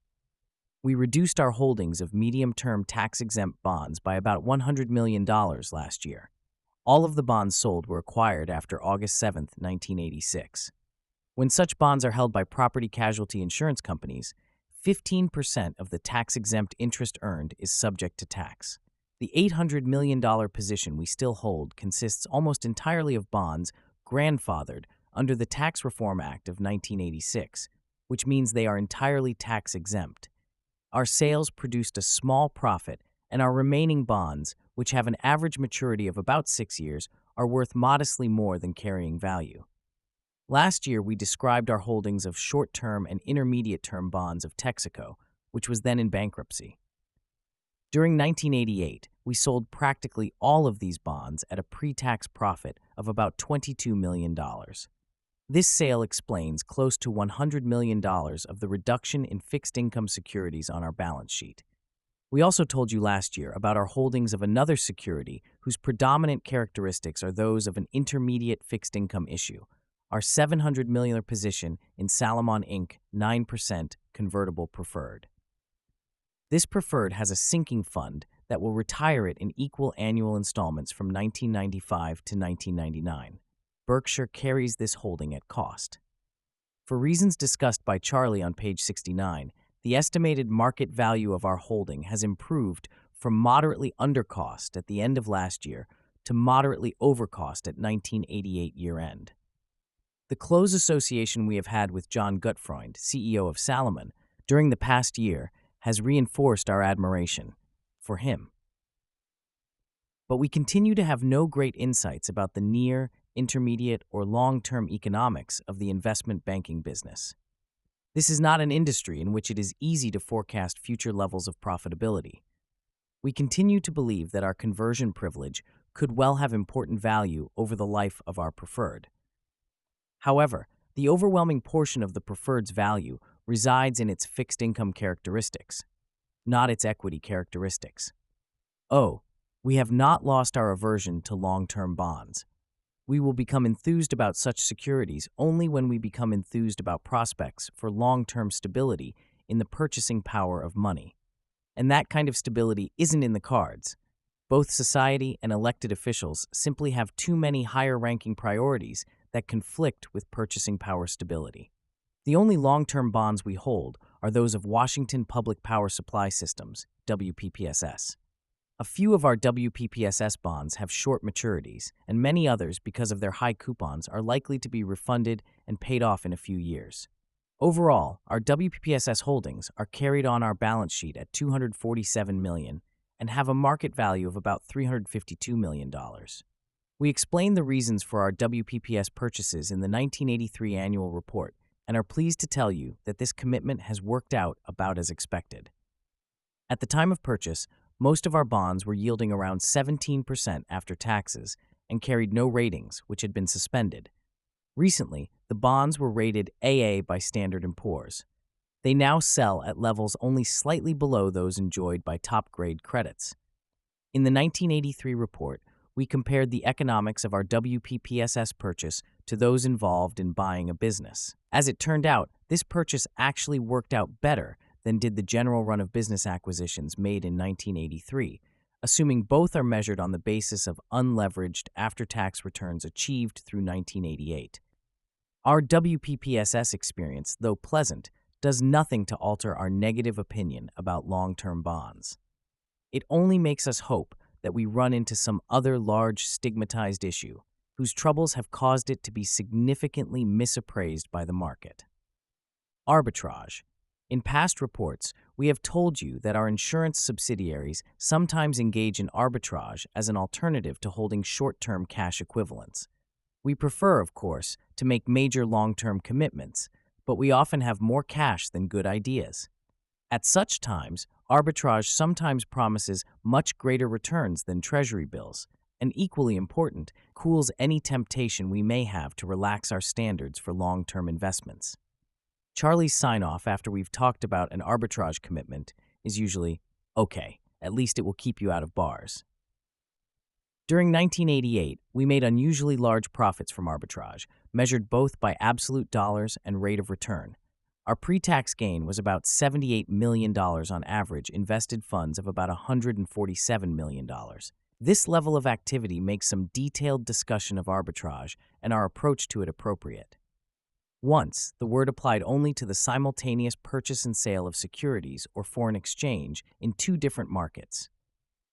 we reduced our holdings of medium term tax exempt bonds by about $100 million last year. All of the bonds sold were acquired after August 7, 1986. When such bonds are held by property casualty insurance companies, 15% of the tax exempt interest earned is subject to tax. The $800 million position we still hold consists almost entirely of bonds grandfathered under the Tax Reform Act of 1986, which means they are entirely tax exempt. Our sales produced a small profit, and our remaining bonds, which have an average maturity of about six years, are worth modestly more than carrying value. Last year, we described our holdings of short term and intermediate term bonds of Texaco, which was then in bankruptcy. During 1988, we sold practically all of these bonds at a pre tax profit of about $22 million. This sale explains close to $100 million of the reduction in fixed income securities on our balance sheet. We also told you last year about our holdings of another security whose predominant characteristics are those of an intermediate fixed income issue, our $700 million position in Salomon Inc. 9% convertible preferred. This preferred has a sinking fund that will retire it in equal annual installments from 1995 to 1999. Berkshire carries this holding at cost. For reasons discussed by Charlie on page 69, the estimated market value of our holding has improved from moderately under cost at the end of last year to moderately over cost at 1988 year end. The close association we have had with John Gutfreund, CEO of Salomon, during the past year has reinforced our admiration for him. But we continue to have no great insights about the near intermediate, or long term economics of the investment banking business. This is not an industry in which it is easy to forecast future levels of profitability. We continue to believe that our conversion privilege could well have important value over the life of our preferred. However, the overwhelming portion of the preferred's value resides in its fixed income characteristics, not its equity characteristics. Oh, we have not lost our aversion to long term bonds. We will become enthused about such securities only when we become enthused about prospects for long term stability in the purchasing power of money. And that kind of stability isn't in the cards. Both society and elected officials simply have too many higher ranking priorities that conflict with purchasing power stability. The only long term bonds we hold are those of Washington Public Power Supply Systems, WPPSS. A few of our WPPSS bonds have short maturities, and many others, because of their high coupons, are likely to be refunded and paid off in a few years. Overall, our WPPSS holdings are carried on our balance sheet at 247 million and have a market value of about 352 million dollars. We explain the reasons for our WPPSS purchases in the 1983 annual report and are pleased to tell you that this commitment has worked out about as expected. At the time of purchase, most of our bonds were yielding around 17% after taxes and carried no ratings, which had been suspended. Recently, the bonds were rated AA by Standard & Poor's. They now sell at levels only slightly below those enjoyed by top-grade credits. In the 1983 report, we compared the economics of our WPPSS purchase to those involved in buying a business. As it turned out, this purchase actually worked out better than did the general run of business acquisitions made in 1983, assuming both are measured on the basis of unleveraged after tax returns achieved through 1988. Our WPPSS experience, though pleasant, does nothing to alter our negative opinion about long term bonds. It only makes us hope that we run into some other large stigmatized issue whose troubles have caused it to be significantly misappraised by the market. Arbitrage in past reports, we have told you that our insurance subsidiaries sometimes engage in arbitrage as an alternative to holding short term cash equivalents. We prefer, of course, to make major long term commitments, but we often have more cash than good ideas. At such times, arbitrage sometimes promises much greater returns than Treasury bills, and equally important, cools any temptation we may have to relax our standards for long term investments. Charlie's sign off after we've talked about an arbitrage commitment is usually, okay, at least it will keep you out of bars. During 1988, we made unusually large profits from arbitrage, measured both by absolute dollars and rate of return. Our pre tax gain was about $78 million on average, invested funds of about $147 million. This level of activity makes some detailed discussion of arbitrage and our approach to it appropriate. Once, the word applied only to the simultaneous purchase and sale of securities or foreign exchange in two different markets.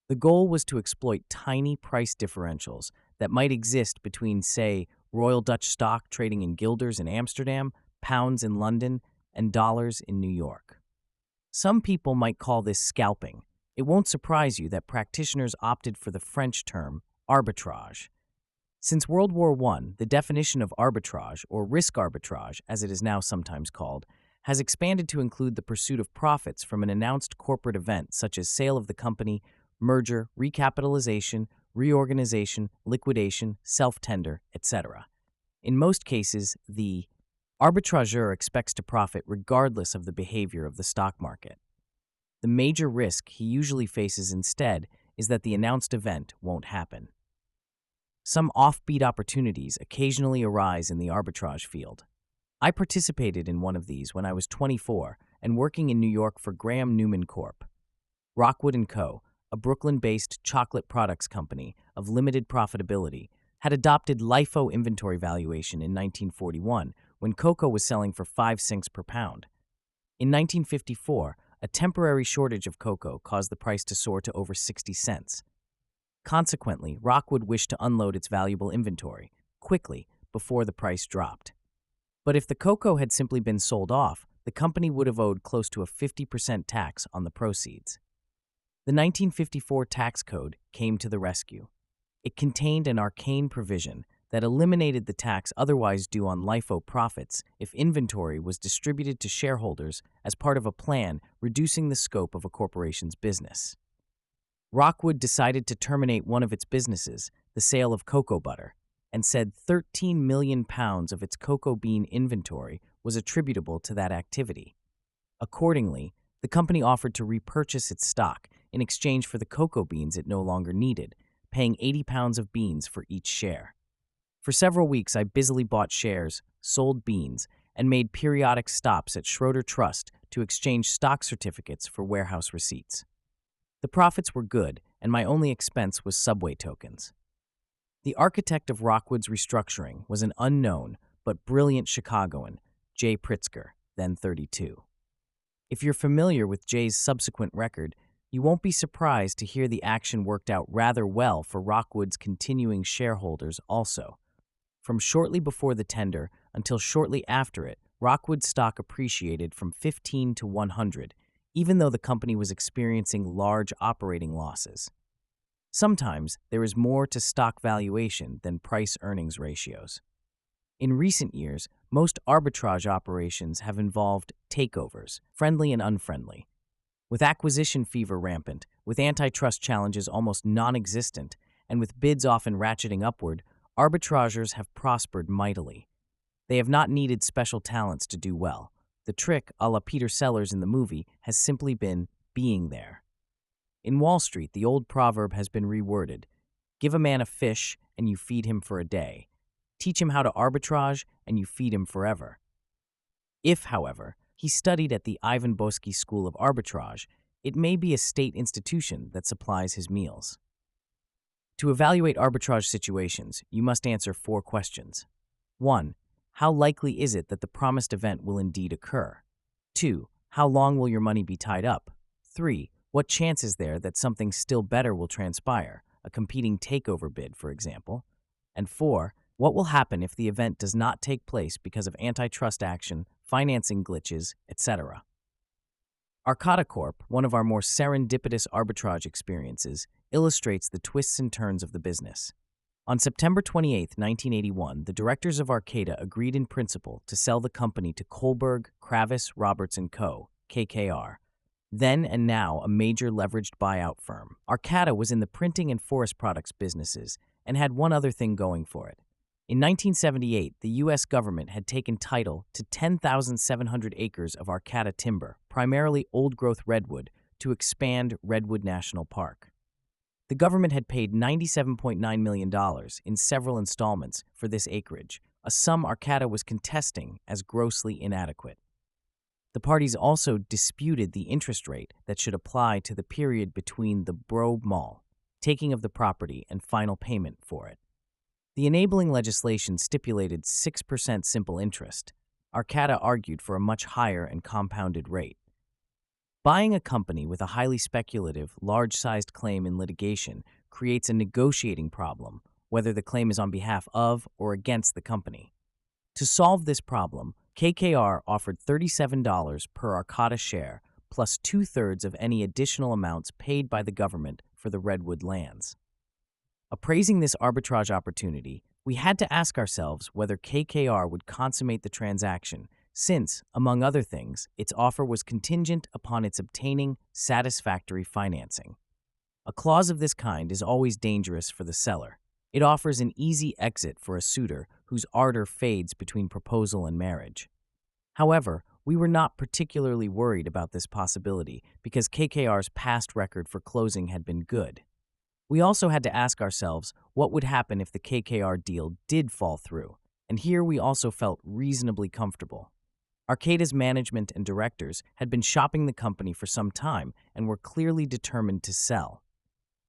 The goal was to exploit tiny price differentials that might exist between, say, Royal Dutch stock trading in guilders in Amsterdam, pounds in London, and dollars in New York. Some people might call this scalping. It won't surprise you that practitioners opted for the French term arbitrage. Since World War I, the definition of arbitrage, or risk arbitrage as it is now sometimes called, has expanded to include the pursuit of profits from an announced corporate event such as sale of the company, merger, recapitalization, reorganization, liquidation, self tender, etc. In most cases, the arbitrageur expects to profit regardless of the behavior of the stock market. The major risk he usually faces instead is that the announced event won't happen. Some offbeat opportunities occasionally arise in the arbitrage field. I participated in one of these when I was 24 and working in New York for Graham Newman Corp. Rockwood & Co., a Brooklyn-based chocolate products company of limited profitability, had adopted LIFO inventory valuation in 1941 when cocoa was selling for 5 cents per pound. In 1954, a temporary shortage of cocoa caused the price to soar to over 60 cents. Consequently, Rockwood wished to unload its valuable inventory quickly before the price dropped. But if the cocoa had simply been sold off, the company would have owed close to a 50% tax on the proceeds. The 1954 tax code came to the rescue. It contained an arcane provision that eliminated the tax otherwise due on LIFO profits if inventory was distributed to shareholders as part of a plan reducing the scope of a corporation's business. Rockwood decided to terminate one of its businesses, the sale of cocoa butter, and said 13 million pounds of its cocoa bean inventory was attributable to that activity. Accordingly, the company offered to repurchase its stock in exchange for the cocoa beans it no longer needed, paying 80 pounds of beans for each share. For several weeks, I busily bought shares, sold beans, and made periodic stops at Schroeder Trust to exchange stock certificates for warehouse receipts. The profits were good, and my only expense was subway tokens. The architect of Rockwood's restructuring was an unknown but brilliant Chicagoan, Jay Pritzker, then 32. If you're familiar with Jay's subsequent record, you won't be surprised to hear the action worked out rather well for Rockwood's continuing shareholders also. From shortly before the tender until shortly after it, Rockwood stock appreciated from 15 to 100, even though the company was experiencing large operating losses. Sometimes there is more to stock valuation than price earnings ratios. In recent years, most arbitrage operations have involved takeovers, friendly and unfriendly. With acquisition fever rampant, with antitrust challenges almost non existent, and with bids often ratcheting upward, arbitrageurs have prospered mightily. They have not needed special talents to do well. The trick, a la Peter Sellers in the movie, has simply been being there. In Wall Street, the old proverb has been reworded Give a man a fish, and you feed him for a day. Teach him how to arbitrage, and you feed him forever. If, however, he studied at the Ivan Boesky School of Arbitrage, it may be a state institution that supplies his meals. To evaluate arbitrage situations, you must answer four questions. 1. How likely is it that the promised event will indeed occur? 2. How long will your money be tied up? 3. What chance is there that something still better will transpire, a competing takeover bid, for example? And four, what will happen if the event does not take place because of antitrust action, financing glitches, etc.? Arcata Corp, one of our more serendipitous arbitrage experiences, illustrates the twists and turns of the business. On September 28, 1981, the directors of Arcata agreed in principle to sell the company to Kohlberg, Kravis, Roberts & Co., KKR, then and now a major leveraged buyout firm. Arcata was in the printing and forest products businesses and had one other thing going for it. In 1978, the U.S. government had taken title to 10,700 acres of Arcata timber, primarily old growth redwood, to expand Redwood National Park. The government had paid $97.9 million in several installments for this acreage, a sum Arcata was contesting as grossly inadequate. The parties also disputed the interest rate that should apply to the period between the Brough Mall, taking of the property, and final payment for it. The enabling legislation stipulated 6% simple interest. Arcata argued for a much higher and compounded rate. Buying a company with a highly speculative, large sized claim in litigation creates a negotiating problem, whether the claim is on behalf of or against the company. To solve this problem, KKR offered $37 per Arcata share plus two thirds of any additional amounts paid by the government for the Redwood lands. Appraising this arbitrage opportunity, we had to ask ourselves whether KKR would consummate the transaction, since, among other things, its offer was contingent upon its obtaining satisfactory financing. A clause of this kind is always dangerous for the seller. It offers an easy exit for a suitor whose ardor fades between proposal and marriage. However, we were not particularly worried about this possibility because KKR's past record for closing had been good. We also had to ask ourselves what would happen if the KKR deal did fall through, and here we also felt reasonably comfortable. Arcata's management and directors had been shopping the company for some time and were clearly determined to sell.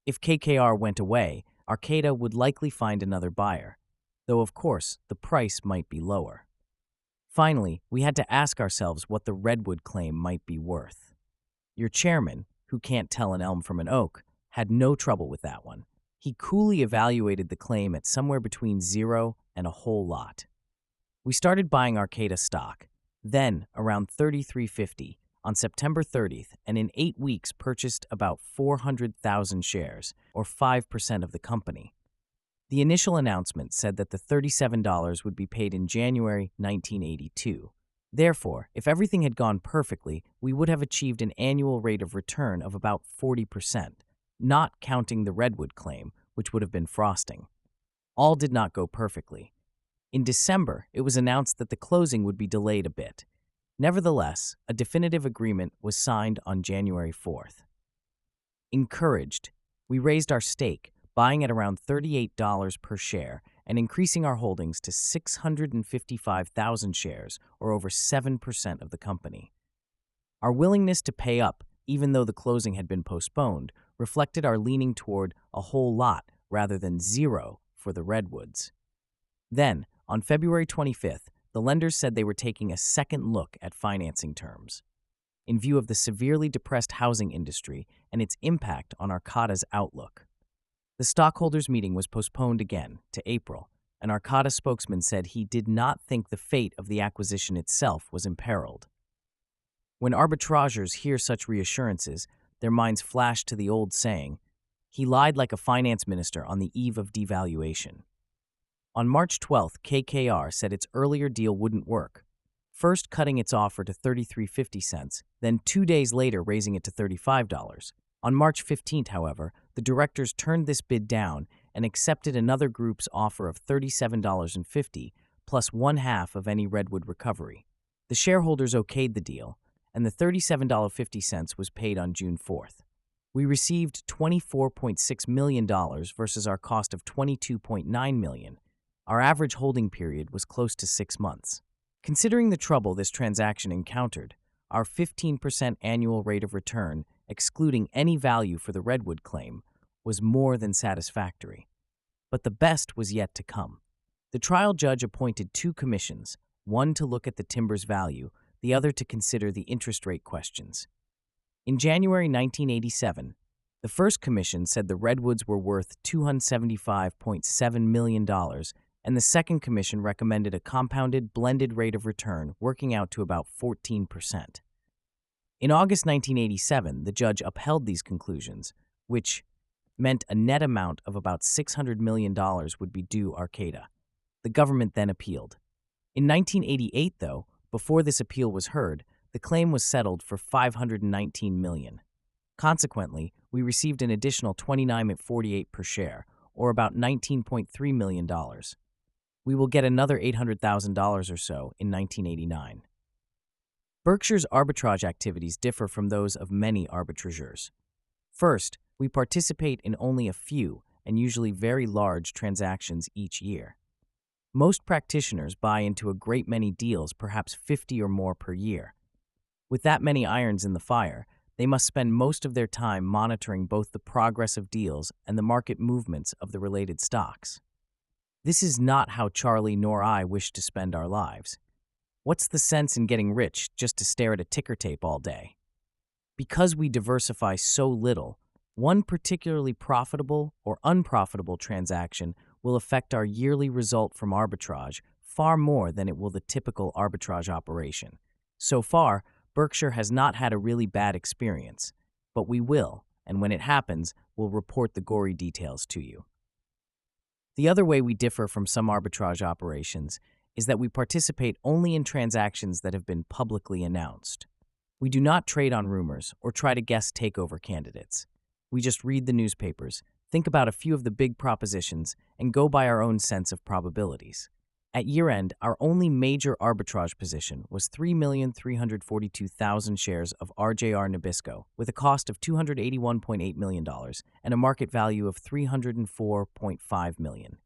If KKR went away, Arcata would likely find another buyer, though of course the price might be lower. Finally, we had to ask ourselves what the redwood claim might be worth. Your chairman, who can't tell an elm from an oak, had no trouble with that one. He coolly evaluated the claim at somewhere between zero and a whole lot. We started buying Arcata stock, then around 33.50 on September 30th, and in eight weeks purchased about 400,000 shares, or 5% of the company. The initial announcement said that the $37 would be paid in January 1982. Therefore, if everything had gone perfectly, we would have achieved an annual rate of return of about 40%, not counting the Redwood claim, which would have been frosting. All did not go perfectly. In December, it was announced that the closing would be delayed a bit. Nevertheless, a definitive agreement was signed on January 4th. Encouraged, we raised our stake, buying at around $38 per share and increasing our holdings to 655,000 shares, or over 7% of the company. Our willingness to pay up, even though the closing had been postponed, reflected our leaning toward a whole lot rather than zero for the Redwoods. Then, on February 25th, the lenders said they were taking a second look at financing terms. In view of the severely depressed housing industry and its impact on Arcata's outlook, the stockholders' meeting was postponed again to April. An Arcata spokesman said he did not think the fate of the acquisition itself was imperiled. When arbitrageurs hear such reassurances, their minds flash to the old saying, he lied like a finance minister on the eve of devaluation. On March 12th, KKR said its earlier deal wouldn't work, first cutting its offer to 33.50 cents, then 2 days later raising it to $35. On March 15th, however, the directors turned this bid down and accepted another group's offer of $37.50 plus one half of any Redwood recovery. The shareholders okayed the deal, and the $37.50 was paid on June 4th. We received $24.6 million versus our cost of $22.9 million. Our average holding period was close to six months. Considering the trouble this transaction encountered, our 15% annual rate of return excluding any value for the Redwood claim, was more than satisfactory. But the best was yet to come. The trial judge appointed two commissions, one to look at the timber's value, the other to consider the interest rate questions. In January 1987, the first commission said the redwoods were worth $275.7 million, and the second commission recommended a compounded blended rate of return working out to about 14%. In August 1987, the judge upheld these conclusions, which meant a net amount of about $600 million would be due Arcata. The government then appealed. In 1988, though, before this appeal was heard, the claim was settled for $519 million. Consequently, we received an additional 29.48 per share, or about $19.3 million. We will get another $800,000 or so in 1989. Berkshire's arbitrage activities differ from those of many arbitrageurs. First, we participate in only a few and usually very large transactions each year. Most practitioners buy into a great many deals, perhaps 50 or more per year. With that many irons in the fire, they must spend most of their time monitoring both the progress of deals and the market movements of the related stocks. This is not how Charlie nor I wish to spend our lives. What's the sense in getting rich just to stare at a ticker tape all day? Because we diversify so little, one particularly profitable or unprofitable transaction will affect our yearly result from arbitrage far more than it will the typical arbitrage operation. So far, Berkshire has not had a really bad experience, but we will, and when it happens, we'll report the gory details to you. The other way we differ from some arbitrage operations is that we participate only in transactions that have been publicly announced. We do not trade on rumors or try to guess takeover candidates. We just read the newspapers, think about a few of the big propositions, and go by our own sense of probabilities. At year end, our only major arbitrage position was 3,342,000 shares of RJR Nabisco with a cost of $281.8 million and a market value of 304.5 million.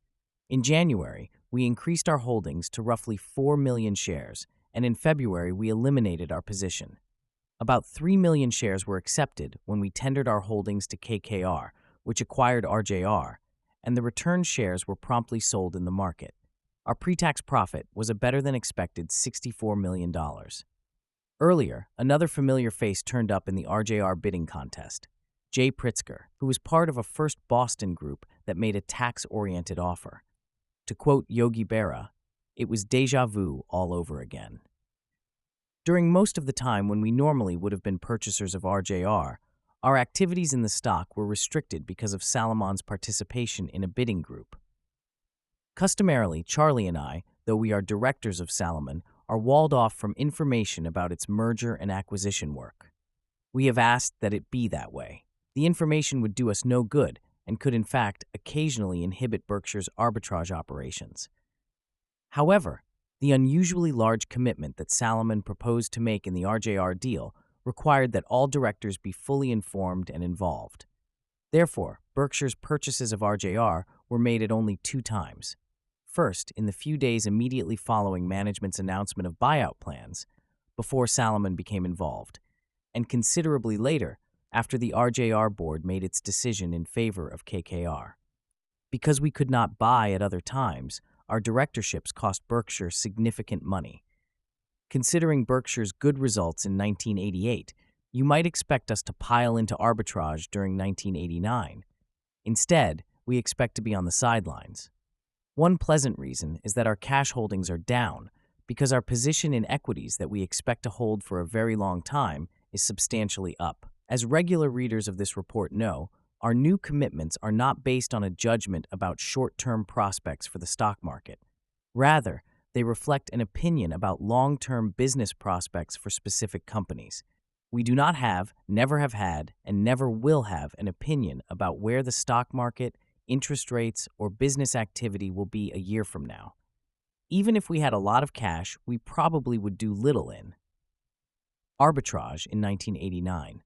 In January, we increased our holdings to roughly 4 million shares, and in February, we eliminated our position. About 3 million shares were accepted when we tendered our holdings to KKR, which acquired RJR, and the returned shares were promptly sold in the market. Our pre tax profit was a better than expected $64 million. Earlier, another familiar face turned up in the RJR bidding contest Jay Pritzker, who was part of a First Boston group that made a tax oriented offer. To quote Yogi Berra, it was deja vu all over again. During most of the time when we normally would have been purchasers of RJR, our activities in the stock were restricted because of Salomon's participation in a bidding group. Customarily, Charlie and I, though we are directors of Salomon, are walled off from information about its merger and acquisition work. We have asked that it be that way. The information would do us no good and could, in fact, occasionally inhibit Berkshire's arbitrage operations. However, the unusually large commitment that Salomon proposed to make in the RJR deal required that all directors be fully informed and involved. Therefore, Berkshire's purchases of RJR were made at only two times First, in the few days immediately following management's announcement of buyout plans, before Salomon became involved, and considerably later, after the RJR board made its decision in favor of KKR. Because we could not buy at other times, our directorships cost Berkshire significant money. Considering Berkshire's good results in 1988, you might expect us to pile into arbitrage during 1989. Instead, we expect to be on the sidelines. One pleasant reason is that our cash holdings are down because our position in equities that we expect to hold for a very long time is substantially up. As regular readers of this report know, our new commitments are not based on a judgment about short term prospects for the stock market. Rather, they reflect an opinion about long term business prospects for specific companies. We do not have, never have had, and never will have an opinion about where the stock market interest rates, or business activity will be a year from now. Even if we had a lot of cash, we probably would do little in. Arbitrage in 1989.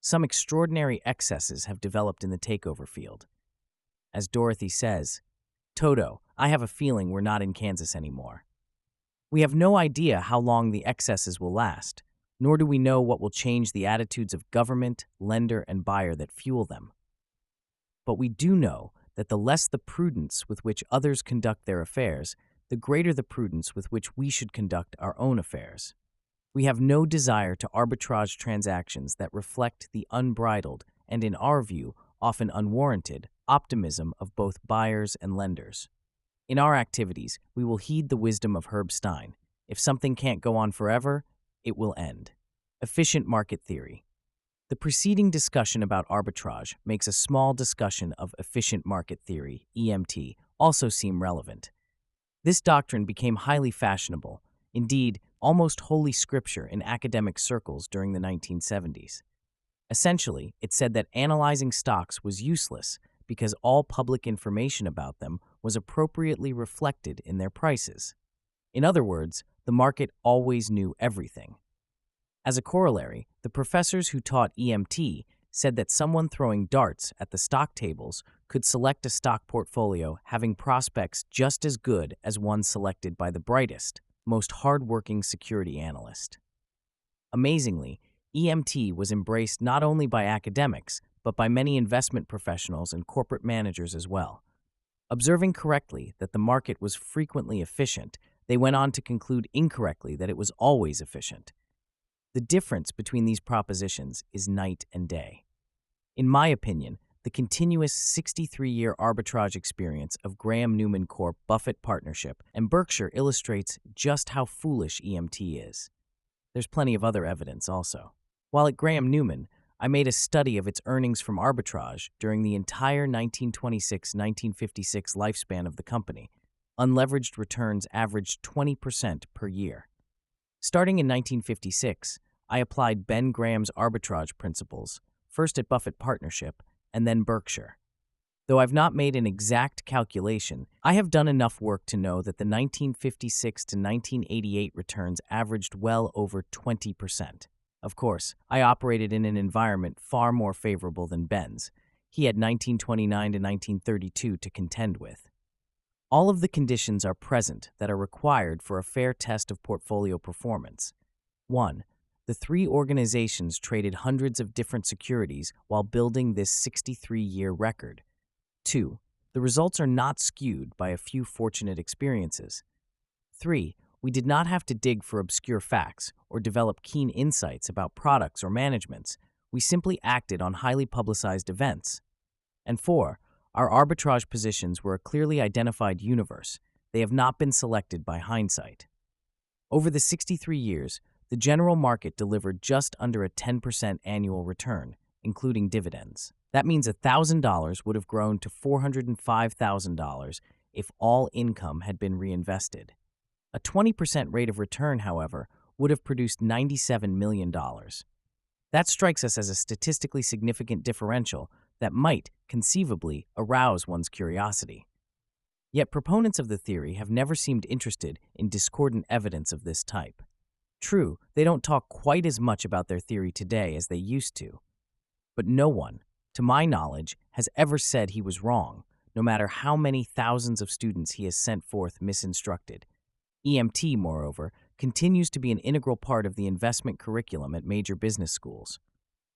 Some extraordinary excesses have developed in the takeover field. As Dorothy says, Toto, I have a feeling we're not in Kansas anymore. We have no idea how long the excesses will last, nor do we know what will change the attitudes of government, lender, and buyer that fuel them. But we do know that the less the prudence with which others conduct their affairs, the greater the prudence with which we should conduct our own affairs. We have no desire to arbitrage transactions that reflect the unbridled and, in our view, often unwarranted optimism of both buyers and lenders. In our activities, we will heed the wisdom of Herb Stein. If something can't go on forever, it will end. Efficient market theory. The preceding discussion about arbitrage makes a small discussion of efficient market theory, EMT, also seem relevant. This doctrine became highly fashionable, indeed, almost holy scripture in academic circles during the 1970s. Essentially, it said that analyzing stocks was useless because all public information about them was appropriately reflected in their prices. In other words, the market always knew everything. As a corollary, the professors who taught EMT said that someone throwing darts at the stock tables could select a stock portfolio having prospects just as good as one selected by the brightest, most hardworking security analyst. Amazingly, EMT was embraced not only by academics, but by many investment professionals and corporate managers as well. Observing correctly that the market was frequently efficient, they went on to conclude incorrectly that it was always efficient. The difference between these propositions is night and day. In my opinion, the continuous 63 year arbitrage experience of Graham Newman Corp. Buffett Partnership and Berkshire illustrates just how foolish EMT is. There's plenty of other evidence also. While at Graham Newman, I made a study of its earnings from arbitrage during the entire 1926 1956 lifespan of the company. Unleveraged returns averaged 20% per year. Starting in 1956, I applied Ben Graham's arbitrage principles, first at Buffett Partnership and then Berkshire. Though I've not made an exact calculation, I have done enough work to know that the 1956 to 1988 returns averaged well over 20%. Of course, I operated in an environment far more favorable than Ben's. He had 1929 to 1932 to contend with. All of the conditions are present that are required for a fair test of portfolio performance. 1. The three organizations traded hundreds of different securities while building this 63 year record. 2. The results are not skewed by a few fortunate experiences. 3. We did not have to dig for obscure facts or develop keen insights about products or managements. We simply acted on highly publicized events. And 4. Our arbitrage positions were a clearly identified universe. They have not been selected by hindsight. Over the 63 years, the general market delivered just under a 10% annual return, including dividends. That means $1,000 would have grown to $405,000 if all income had been reinvested. A 20% rate of return, however, would have produced $97 million. That strikes us as a statistically significant differential that might, conceivably, arouse one's curiosity. Yet proponents of the theory have never seemed interested in discordant evidence of this type. True, they don't talk quite as much about their theory today as they used to. But no one, to my knowledge, has ever said he was wrong, no matter how many thousands of students he has sent forth misinstructed. EMT, moreover, continues to be an integral part of the investment curriculum at major business schools.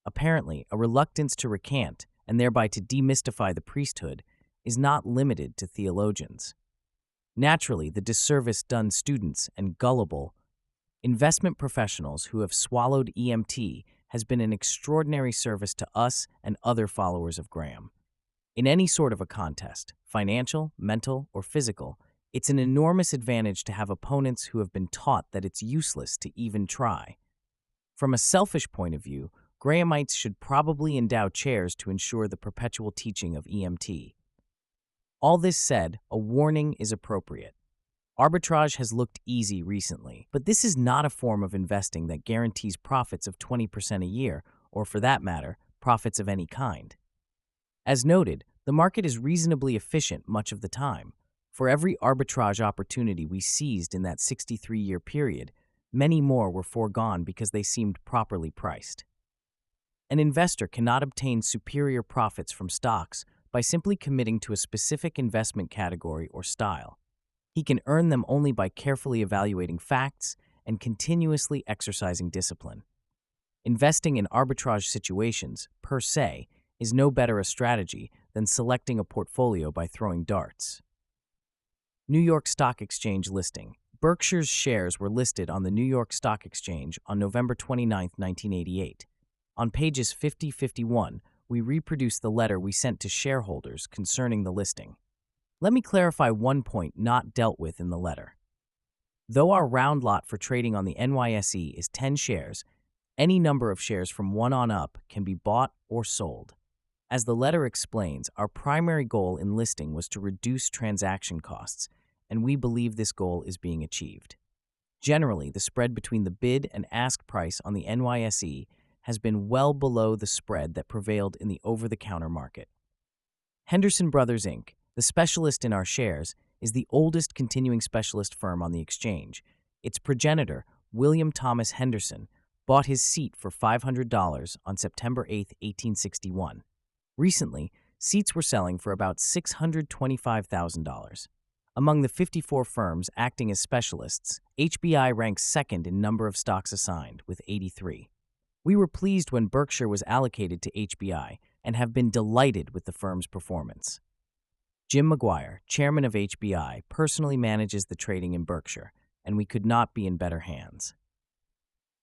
Apparently, a reluctance to recant and thereby to demystify the priesthood, is not limited to theologians. Naturally, the disservice done students and gullible investment professionals who have swallowed EMT has been an extraordinary service to us and other followers of Graham. In any sort of a contest, financial, mental, or physical, it's an enormous advantage to have opponents who have been taught that it's useless to even try. From a selfish point of view, Grahamites should probably endow chairs to ensure the perpetual teaching of EMT. All this said, a warning is appropriate. Arbitrage has looked easy recently, but this is not a form of investing that guarantees profits of 20% a year, or for that matter, profits of any kind. As noted, the market is reasonably efficient much of the time. For every arbitrage opportunity we seized in that 63 year period, many more were foregone because they seemed properly priced. An investor cannot obtain superior profits from stocks by simply committing to a specific investment category or style. He can earn them only by carefully evaluating facts and continuously exercising discipline. Investing in arbitrage situations, per se, is no better a strategy than selecting a portfolio by throwing darts. New York Stock Exchange listing. Berkshire's shares were listed on the New York Stock Exchange on November 29, 1988. On pages 50 51, we reproduce the letter we sent to shareholders concerning the listing. Let me clarify one point not dealt with in the letter. Though our round lot for trading on the NYSE is 10 shares, any number of shares from 1 on up can be bought or sold. As the letter explains, our primary goal in listing was to reduce transaction costs, and we believe this goal is being achieved. Generally, the spread between the bid and ask price on the NYSE has been well below the spread that prevailed in the over the counter market. Henderson Brothers Inc., the specialist in our shares, is the oldest continuing specialist firm on the exchange. Its progenitor, William Thomas Henderson, bought his seat for $500 on September 8, 1861. Recently, seats were selling for about $625,000. Among the 54 firms acting as specialists, HBI ranks second in number of stocks assigned, with 83. We were pleased when Berkshire was allocated to HBI and have been delighted with the firm's performance. Jim Maguire, chairman of HBI, personally manages the trading in Berkshire, and we could not be in better hands.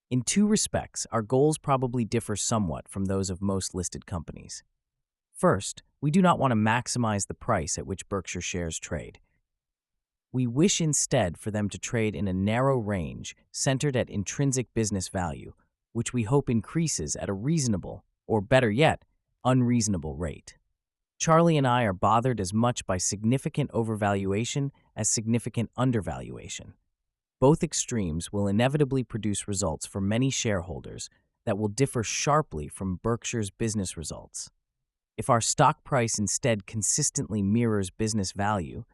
In two respects, our goals probably differ somewhat from those of most listed companies. First, we do not want to maximize the price at which Berkshire shares trade. We wish instead for them to trade in a narrow range centered at intrinsic business value, which we hope increases at a reasonable, or better yet, unreasonable rate. Charlie and I are bothered as much by significant overvaluation as significant undervaluation. Both extremes will inevitably produce results for many shareholders that will differ sharply from Berkshire's business results. If our stock price instead consistently mirrors business value,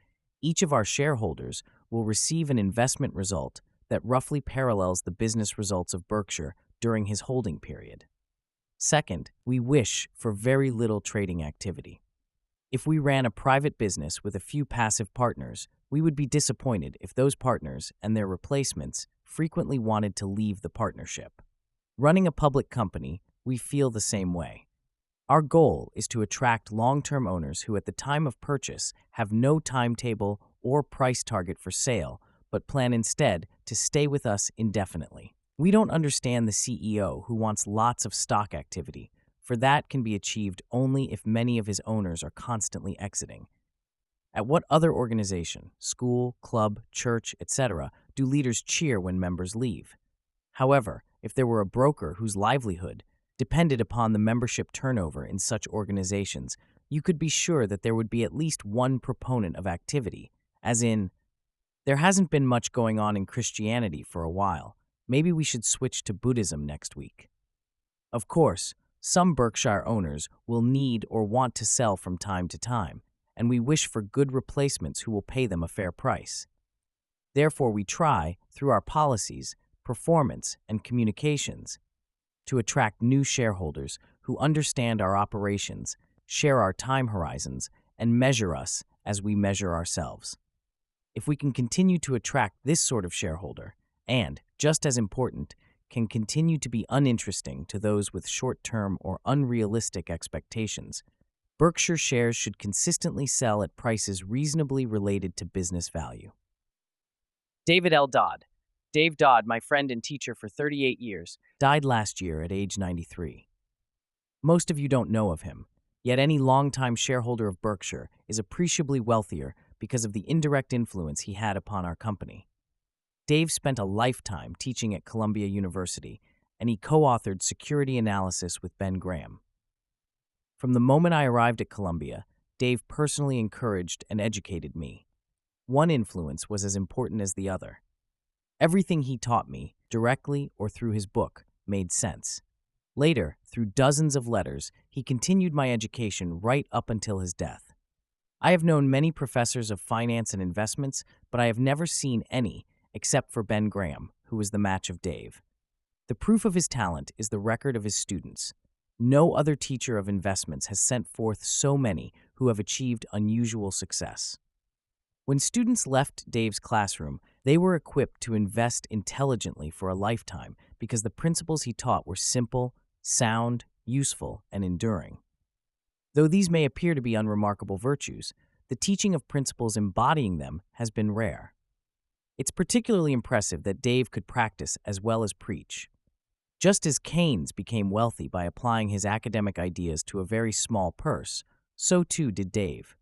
each of our shareholders will receive an investment result that roughly parallels the business results of Berkshire during his holding period. Second, we wish for very little trading activity. If we ran a private business with a few passive partners, we would be disappointed if those partners and their replacements frequently wanted to leave the partnership. Running a public company, we feel the same way. Our goal is to attract long term owners who, at the time of purchase, have no timetable or price target for sale, but plan instead to stay with us indefinitely. We don't understand the CEO who wants lots of stock activity, for that can be achieved only if many of his owners are constantly exiting. At what other organization, school, club, church, etc., do leaders cheer when members leave? However, if there were a broker whose livelihood depended upon the membership turnover in such organizations, you could be sure that there would be at least one proponent of activity, as in, there hasn't been much going on in Christianity for a while. Maybe we should switch to Buddhism next week. Of course, some Berkshire owners will need or want to sell from time to time, and we wish for good replacements who will pay them a fair price. Therefore, we try, through our policies, performance, and communications, to attract new shareholders who understand our operations, share our time horizons, and measure us as we measure ourselves. If we can continue to attract this sort of shareholder, and, just as important, can continue to be uninteresting to those with short term or unrealistic expectations, Berkshire shares should consistently sell at prices reasonably related to business value. David L. Dodd. Dave Dodd, my friend and teacher for 38 years, died last year at age 93. Most of you don't know of him, yet any longtime shareholder of Berkshire is appreciably wealthier because of the indirect influence he had upon our company. Dave spent a lifetime teaching at Columbia University, and he co authored Security Analysis with Ben Graham. From the moment I arrived at Columbia, Dave personally encouraged and educated me. One influence was as important as the other. Everything he taught me, directly or through his book, made sense. Later, through dozens of letters, he continued my education right up until his death. I have known many professors of finance and investments, but I have never seen any except for Ben Graham, who was the match of Dave. The proof of his talent is the record of his students. No other teacher of investments has sent forth so many who have achieved unusual success. When students left Dave's classroom, they were equipped to invest intelligently for a lifetime because the principles he taught were simple, sound, useful, and enduring. Though these may appear to be unremarkable virtues, the teaching of principles embodying them has been rare. It's particularly impressive that Dave could practice as well as preach. Just as Keynes became wealthy by applying his academic ideas to a very small purse, so too did Dave.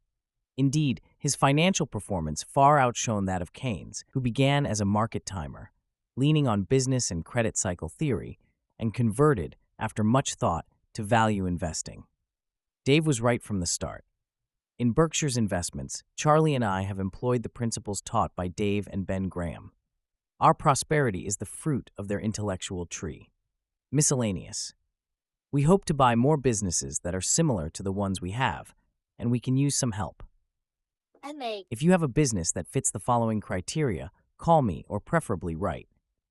Indeed, his financial performance far outshone that of Keynes, who began as a market timer, leaning on business and credit cycle theory, and converted, after much thought, to value investing. Dave was right from the start. In Berkshire's investments, Charlie and I have employed the principles taught by Dave and Ben Graham. Our prosperity is the fruit of their intellectual tree. Miscellaneous. We hope to buy more businesses that are similar to the ones we have, and we can use some help. If you have a business that fits the following criteria, call me or preferably write.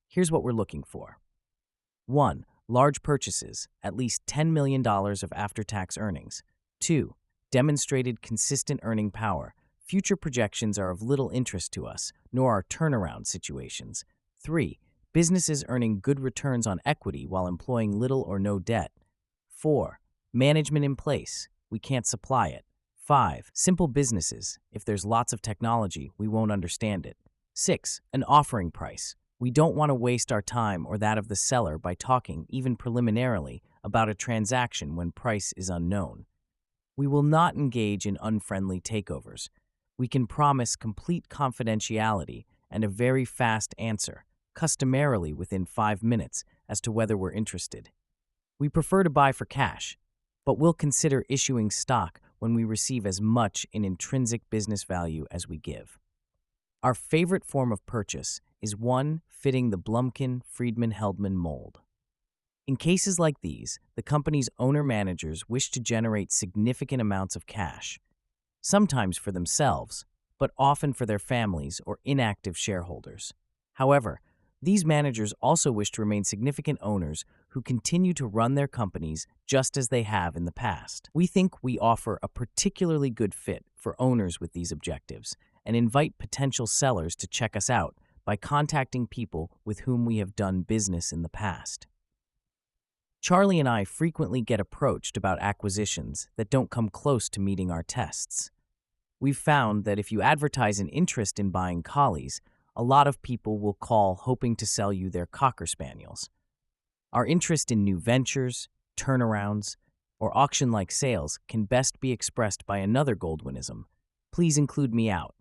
Here's what we're looking for 1. Large purchases, at least $10 million of after tax earnings. 2 demonstrated consistent earning power. Future projections are of little interest to us, nor are turnaround situations. 3. Businesses earning good returns on equity while employing little or no debt. 4. Management in place. We can't supply it. 5. Simple businesses. If there's lots of technology, we won't understand it. 6. An offering price. We don't want to waste our time or that of the seller by talking, even preliminarily, about a transaction when price is unknown. We will not engage in unfriendly takeovers. We can promise complete confidentiality and a very fast answer, customarily within five minutes, as to whether we're interested. We prefer to buy for cash, but we'll consider issuing stock when we receive as much in intrinsic business value as we give. Our favorite form of purchase is one fitting the Blumkin Friedman Heldman mold. In cases like these, the company's owner managers wish to generate significant amounts of cash, sometimes for themselves, but often for their families or inactive shareholders. However, these managers also wish to remain significant owners who continue to run their companies just as they have in the past. We think we offer a particularly good fit for owners with these objectives and invite potential sellers to check us out by contacting people with whom we have done business in the past. Charlie and I frequently get approached about acquisitions that don't come close to meeting our tests. We've found that if you advertise an interest in buying collies, a lot of people will call hoping to sell you their Cocker Spaniels. Our interest in new ventures, turnarounds, or auction like sales can best be expressed by another Goldwynism. Please include me out.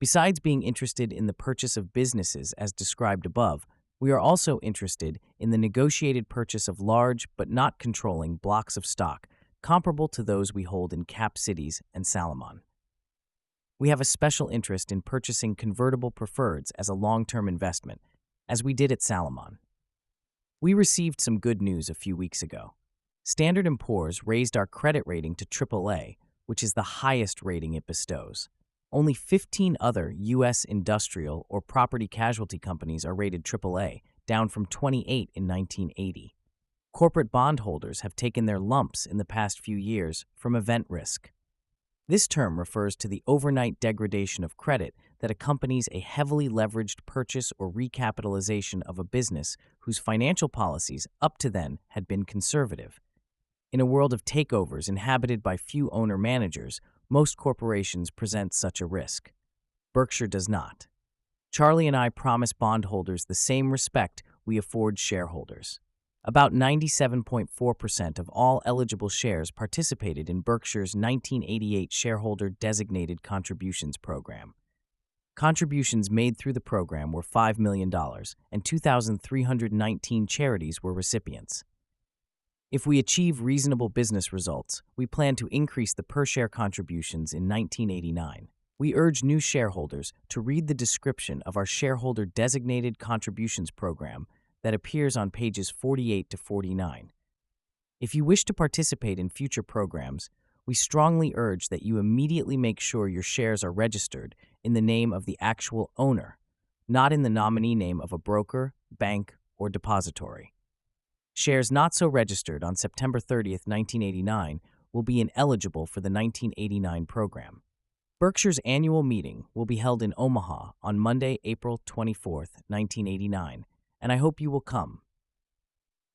Besides being interested in the purchase of businesses as described above, we are also interested in the negotiated purchase of large but not controlling blocks of stock comparable to those we hold in Cap Cities and Salomon. We have a special interest in purchasing convertible preferreds as a long-term investment, as we did at Salomon. We received some good news a few weeks ago. Standard & Poor's raised our credit rating to AAA, which is the highest rating it bestows. Only 15 other U.S. industrial or property casualty companies are rated AAA, down from 28 in 1980 corporate bondholders have taken their lumps in the past few years from event risk. This term refers to the overnight degradation of credit that accompanies a heavily leveraged purchase or recapitalization of a business whose financial policies up to then had been conservative. In a world of takeovers inhabited by few owner managers, most corporations present such a risk. Berkshire does not. Charlie and I promise bondholders the same respect we afford shareholders. About 97.4% of all eligible shares participated in Berkshire's 1988 Shareholder Designated Contributions Program. Contributions made through the program were $5 million, and 2,319 charities were recipients. If we achieve reasonable business results, we plan to increase the per share contributions in 1989. We urge new shareholders to read the description of our Shareholder Designated Contributions Program that appears on pages 48 to 49. If you wish to participate in future programs, we strongly urge that you immediately make sure your shares are registered in the name of the actual owner, not in the nominee name of a broker, bank, or depository. Shares not so registered on September 30, 1989 will be ineligible for the 1989 program. Berkshire's annual meeting will be held in Omaha on Monday, April 24, 1989 and I hope you will come.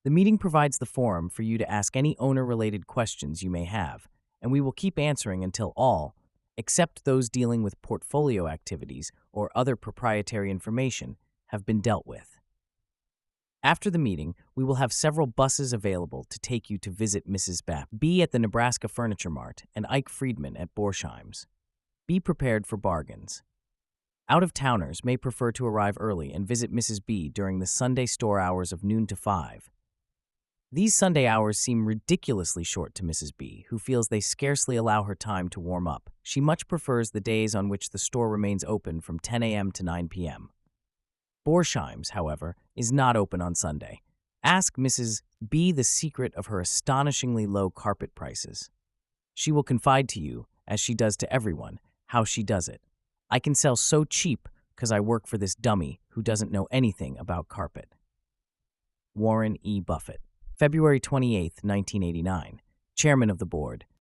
The meeting provides the forum for you to ask any owner related questions you may have, and we will keep answering until all, except those dealing with portfolio activities or other proprietary information, have been dealt with. After the meeting, we will have several buses available to take you to visit Mrs. Bapp. Be at the Nebraska Furniture Mart and Ike Friedman at Borsheim's. Be prepared for bargains. Out of towners may prefer to arrive early and visit Mrs. B during the Sunday store hours of noon to 5. These Sunday hours seem ridiculously short to Mrs. B, who feels they scarcely allow her time to warm up. She much prefers the days on which the store remains open from 10 a.m. to 9 p.m. Borsheim's, however, is not open on Sunday. Ask Mrs. B the secret of her astonishingly low carpet prices. She will confide to you, as she does to everyone, how she does it. I can sell so cheap because I work for this dummy who doesn't know anything about carpet. Warren E. Buffett, February 28, 1989, Chairman of the Board,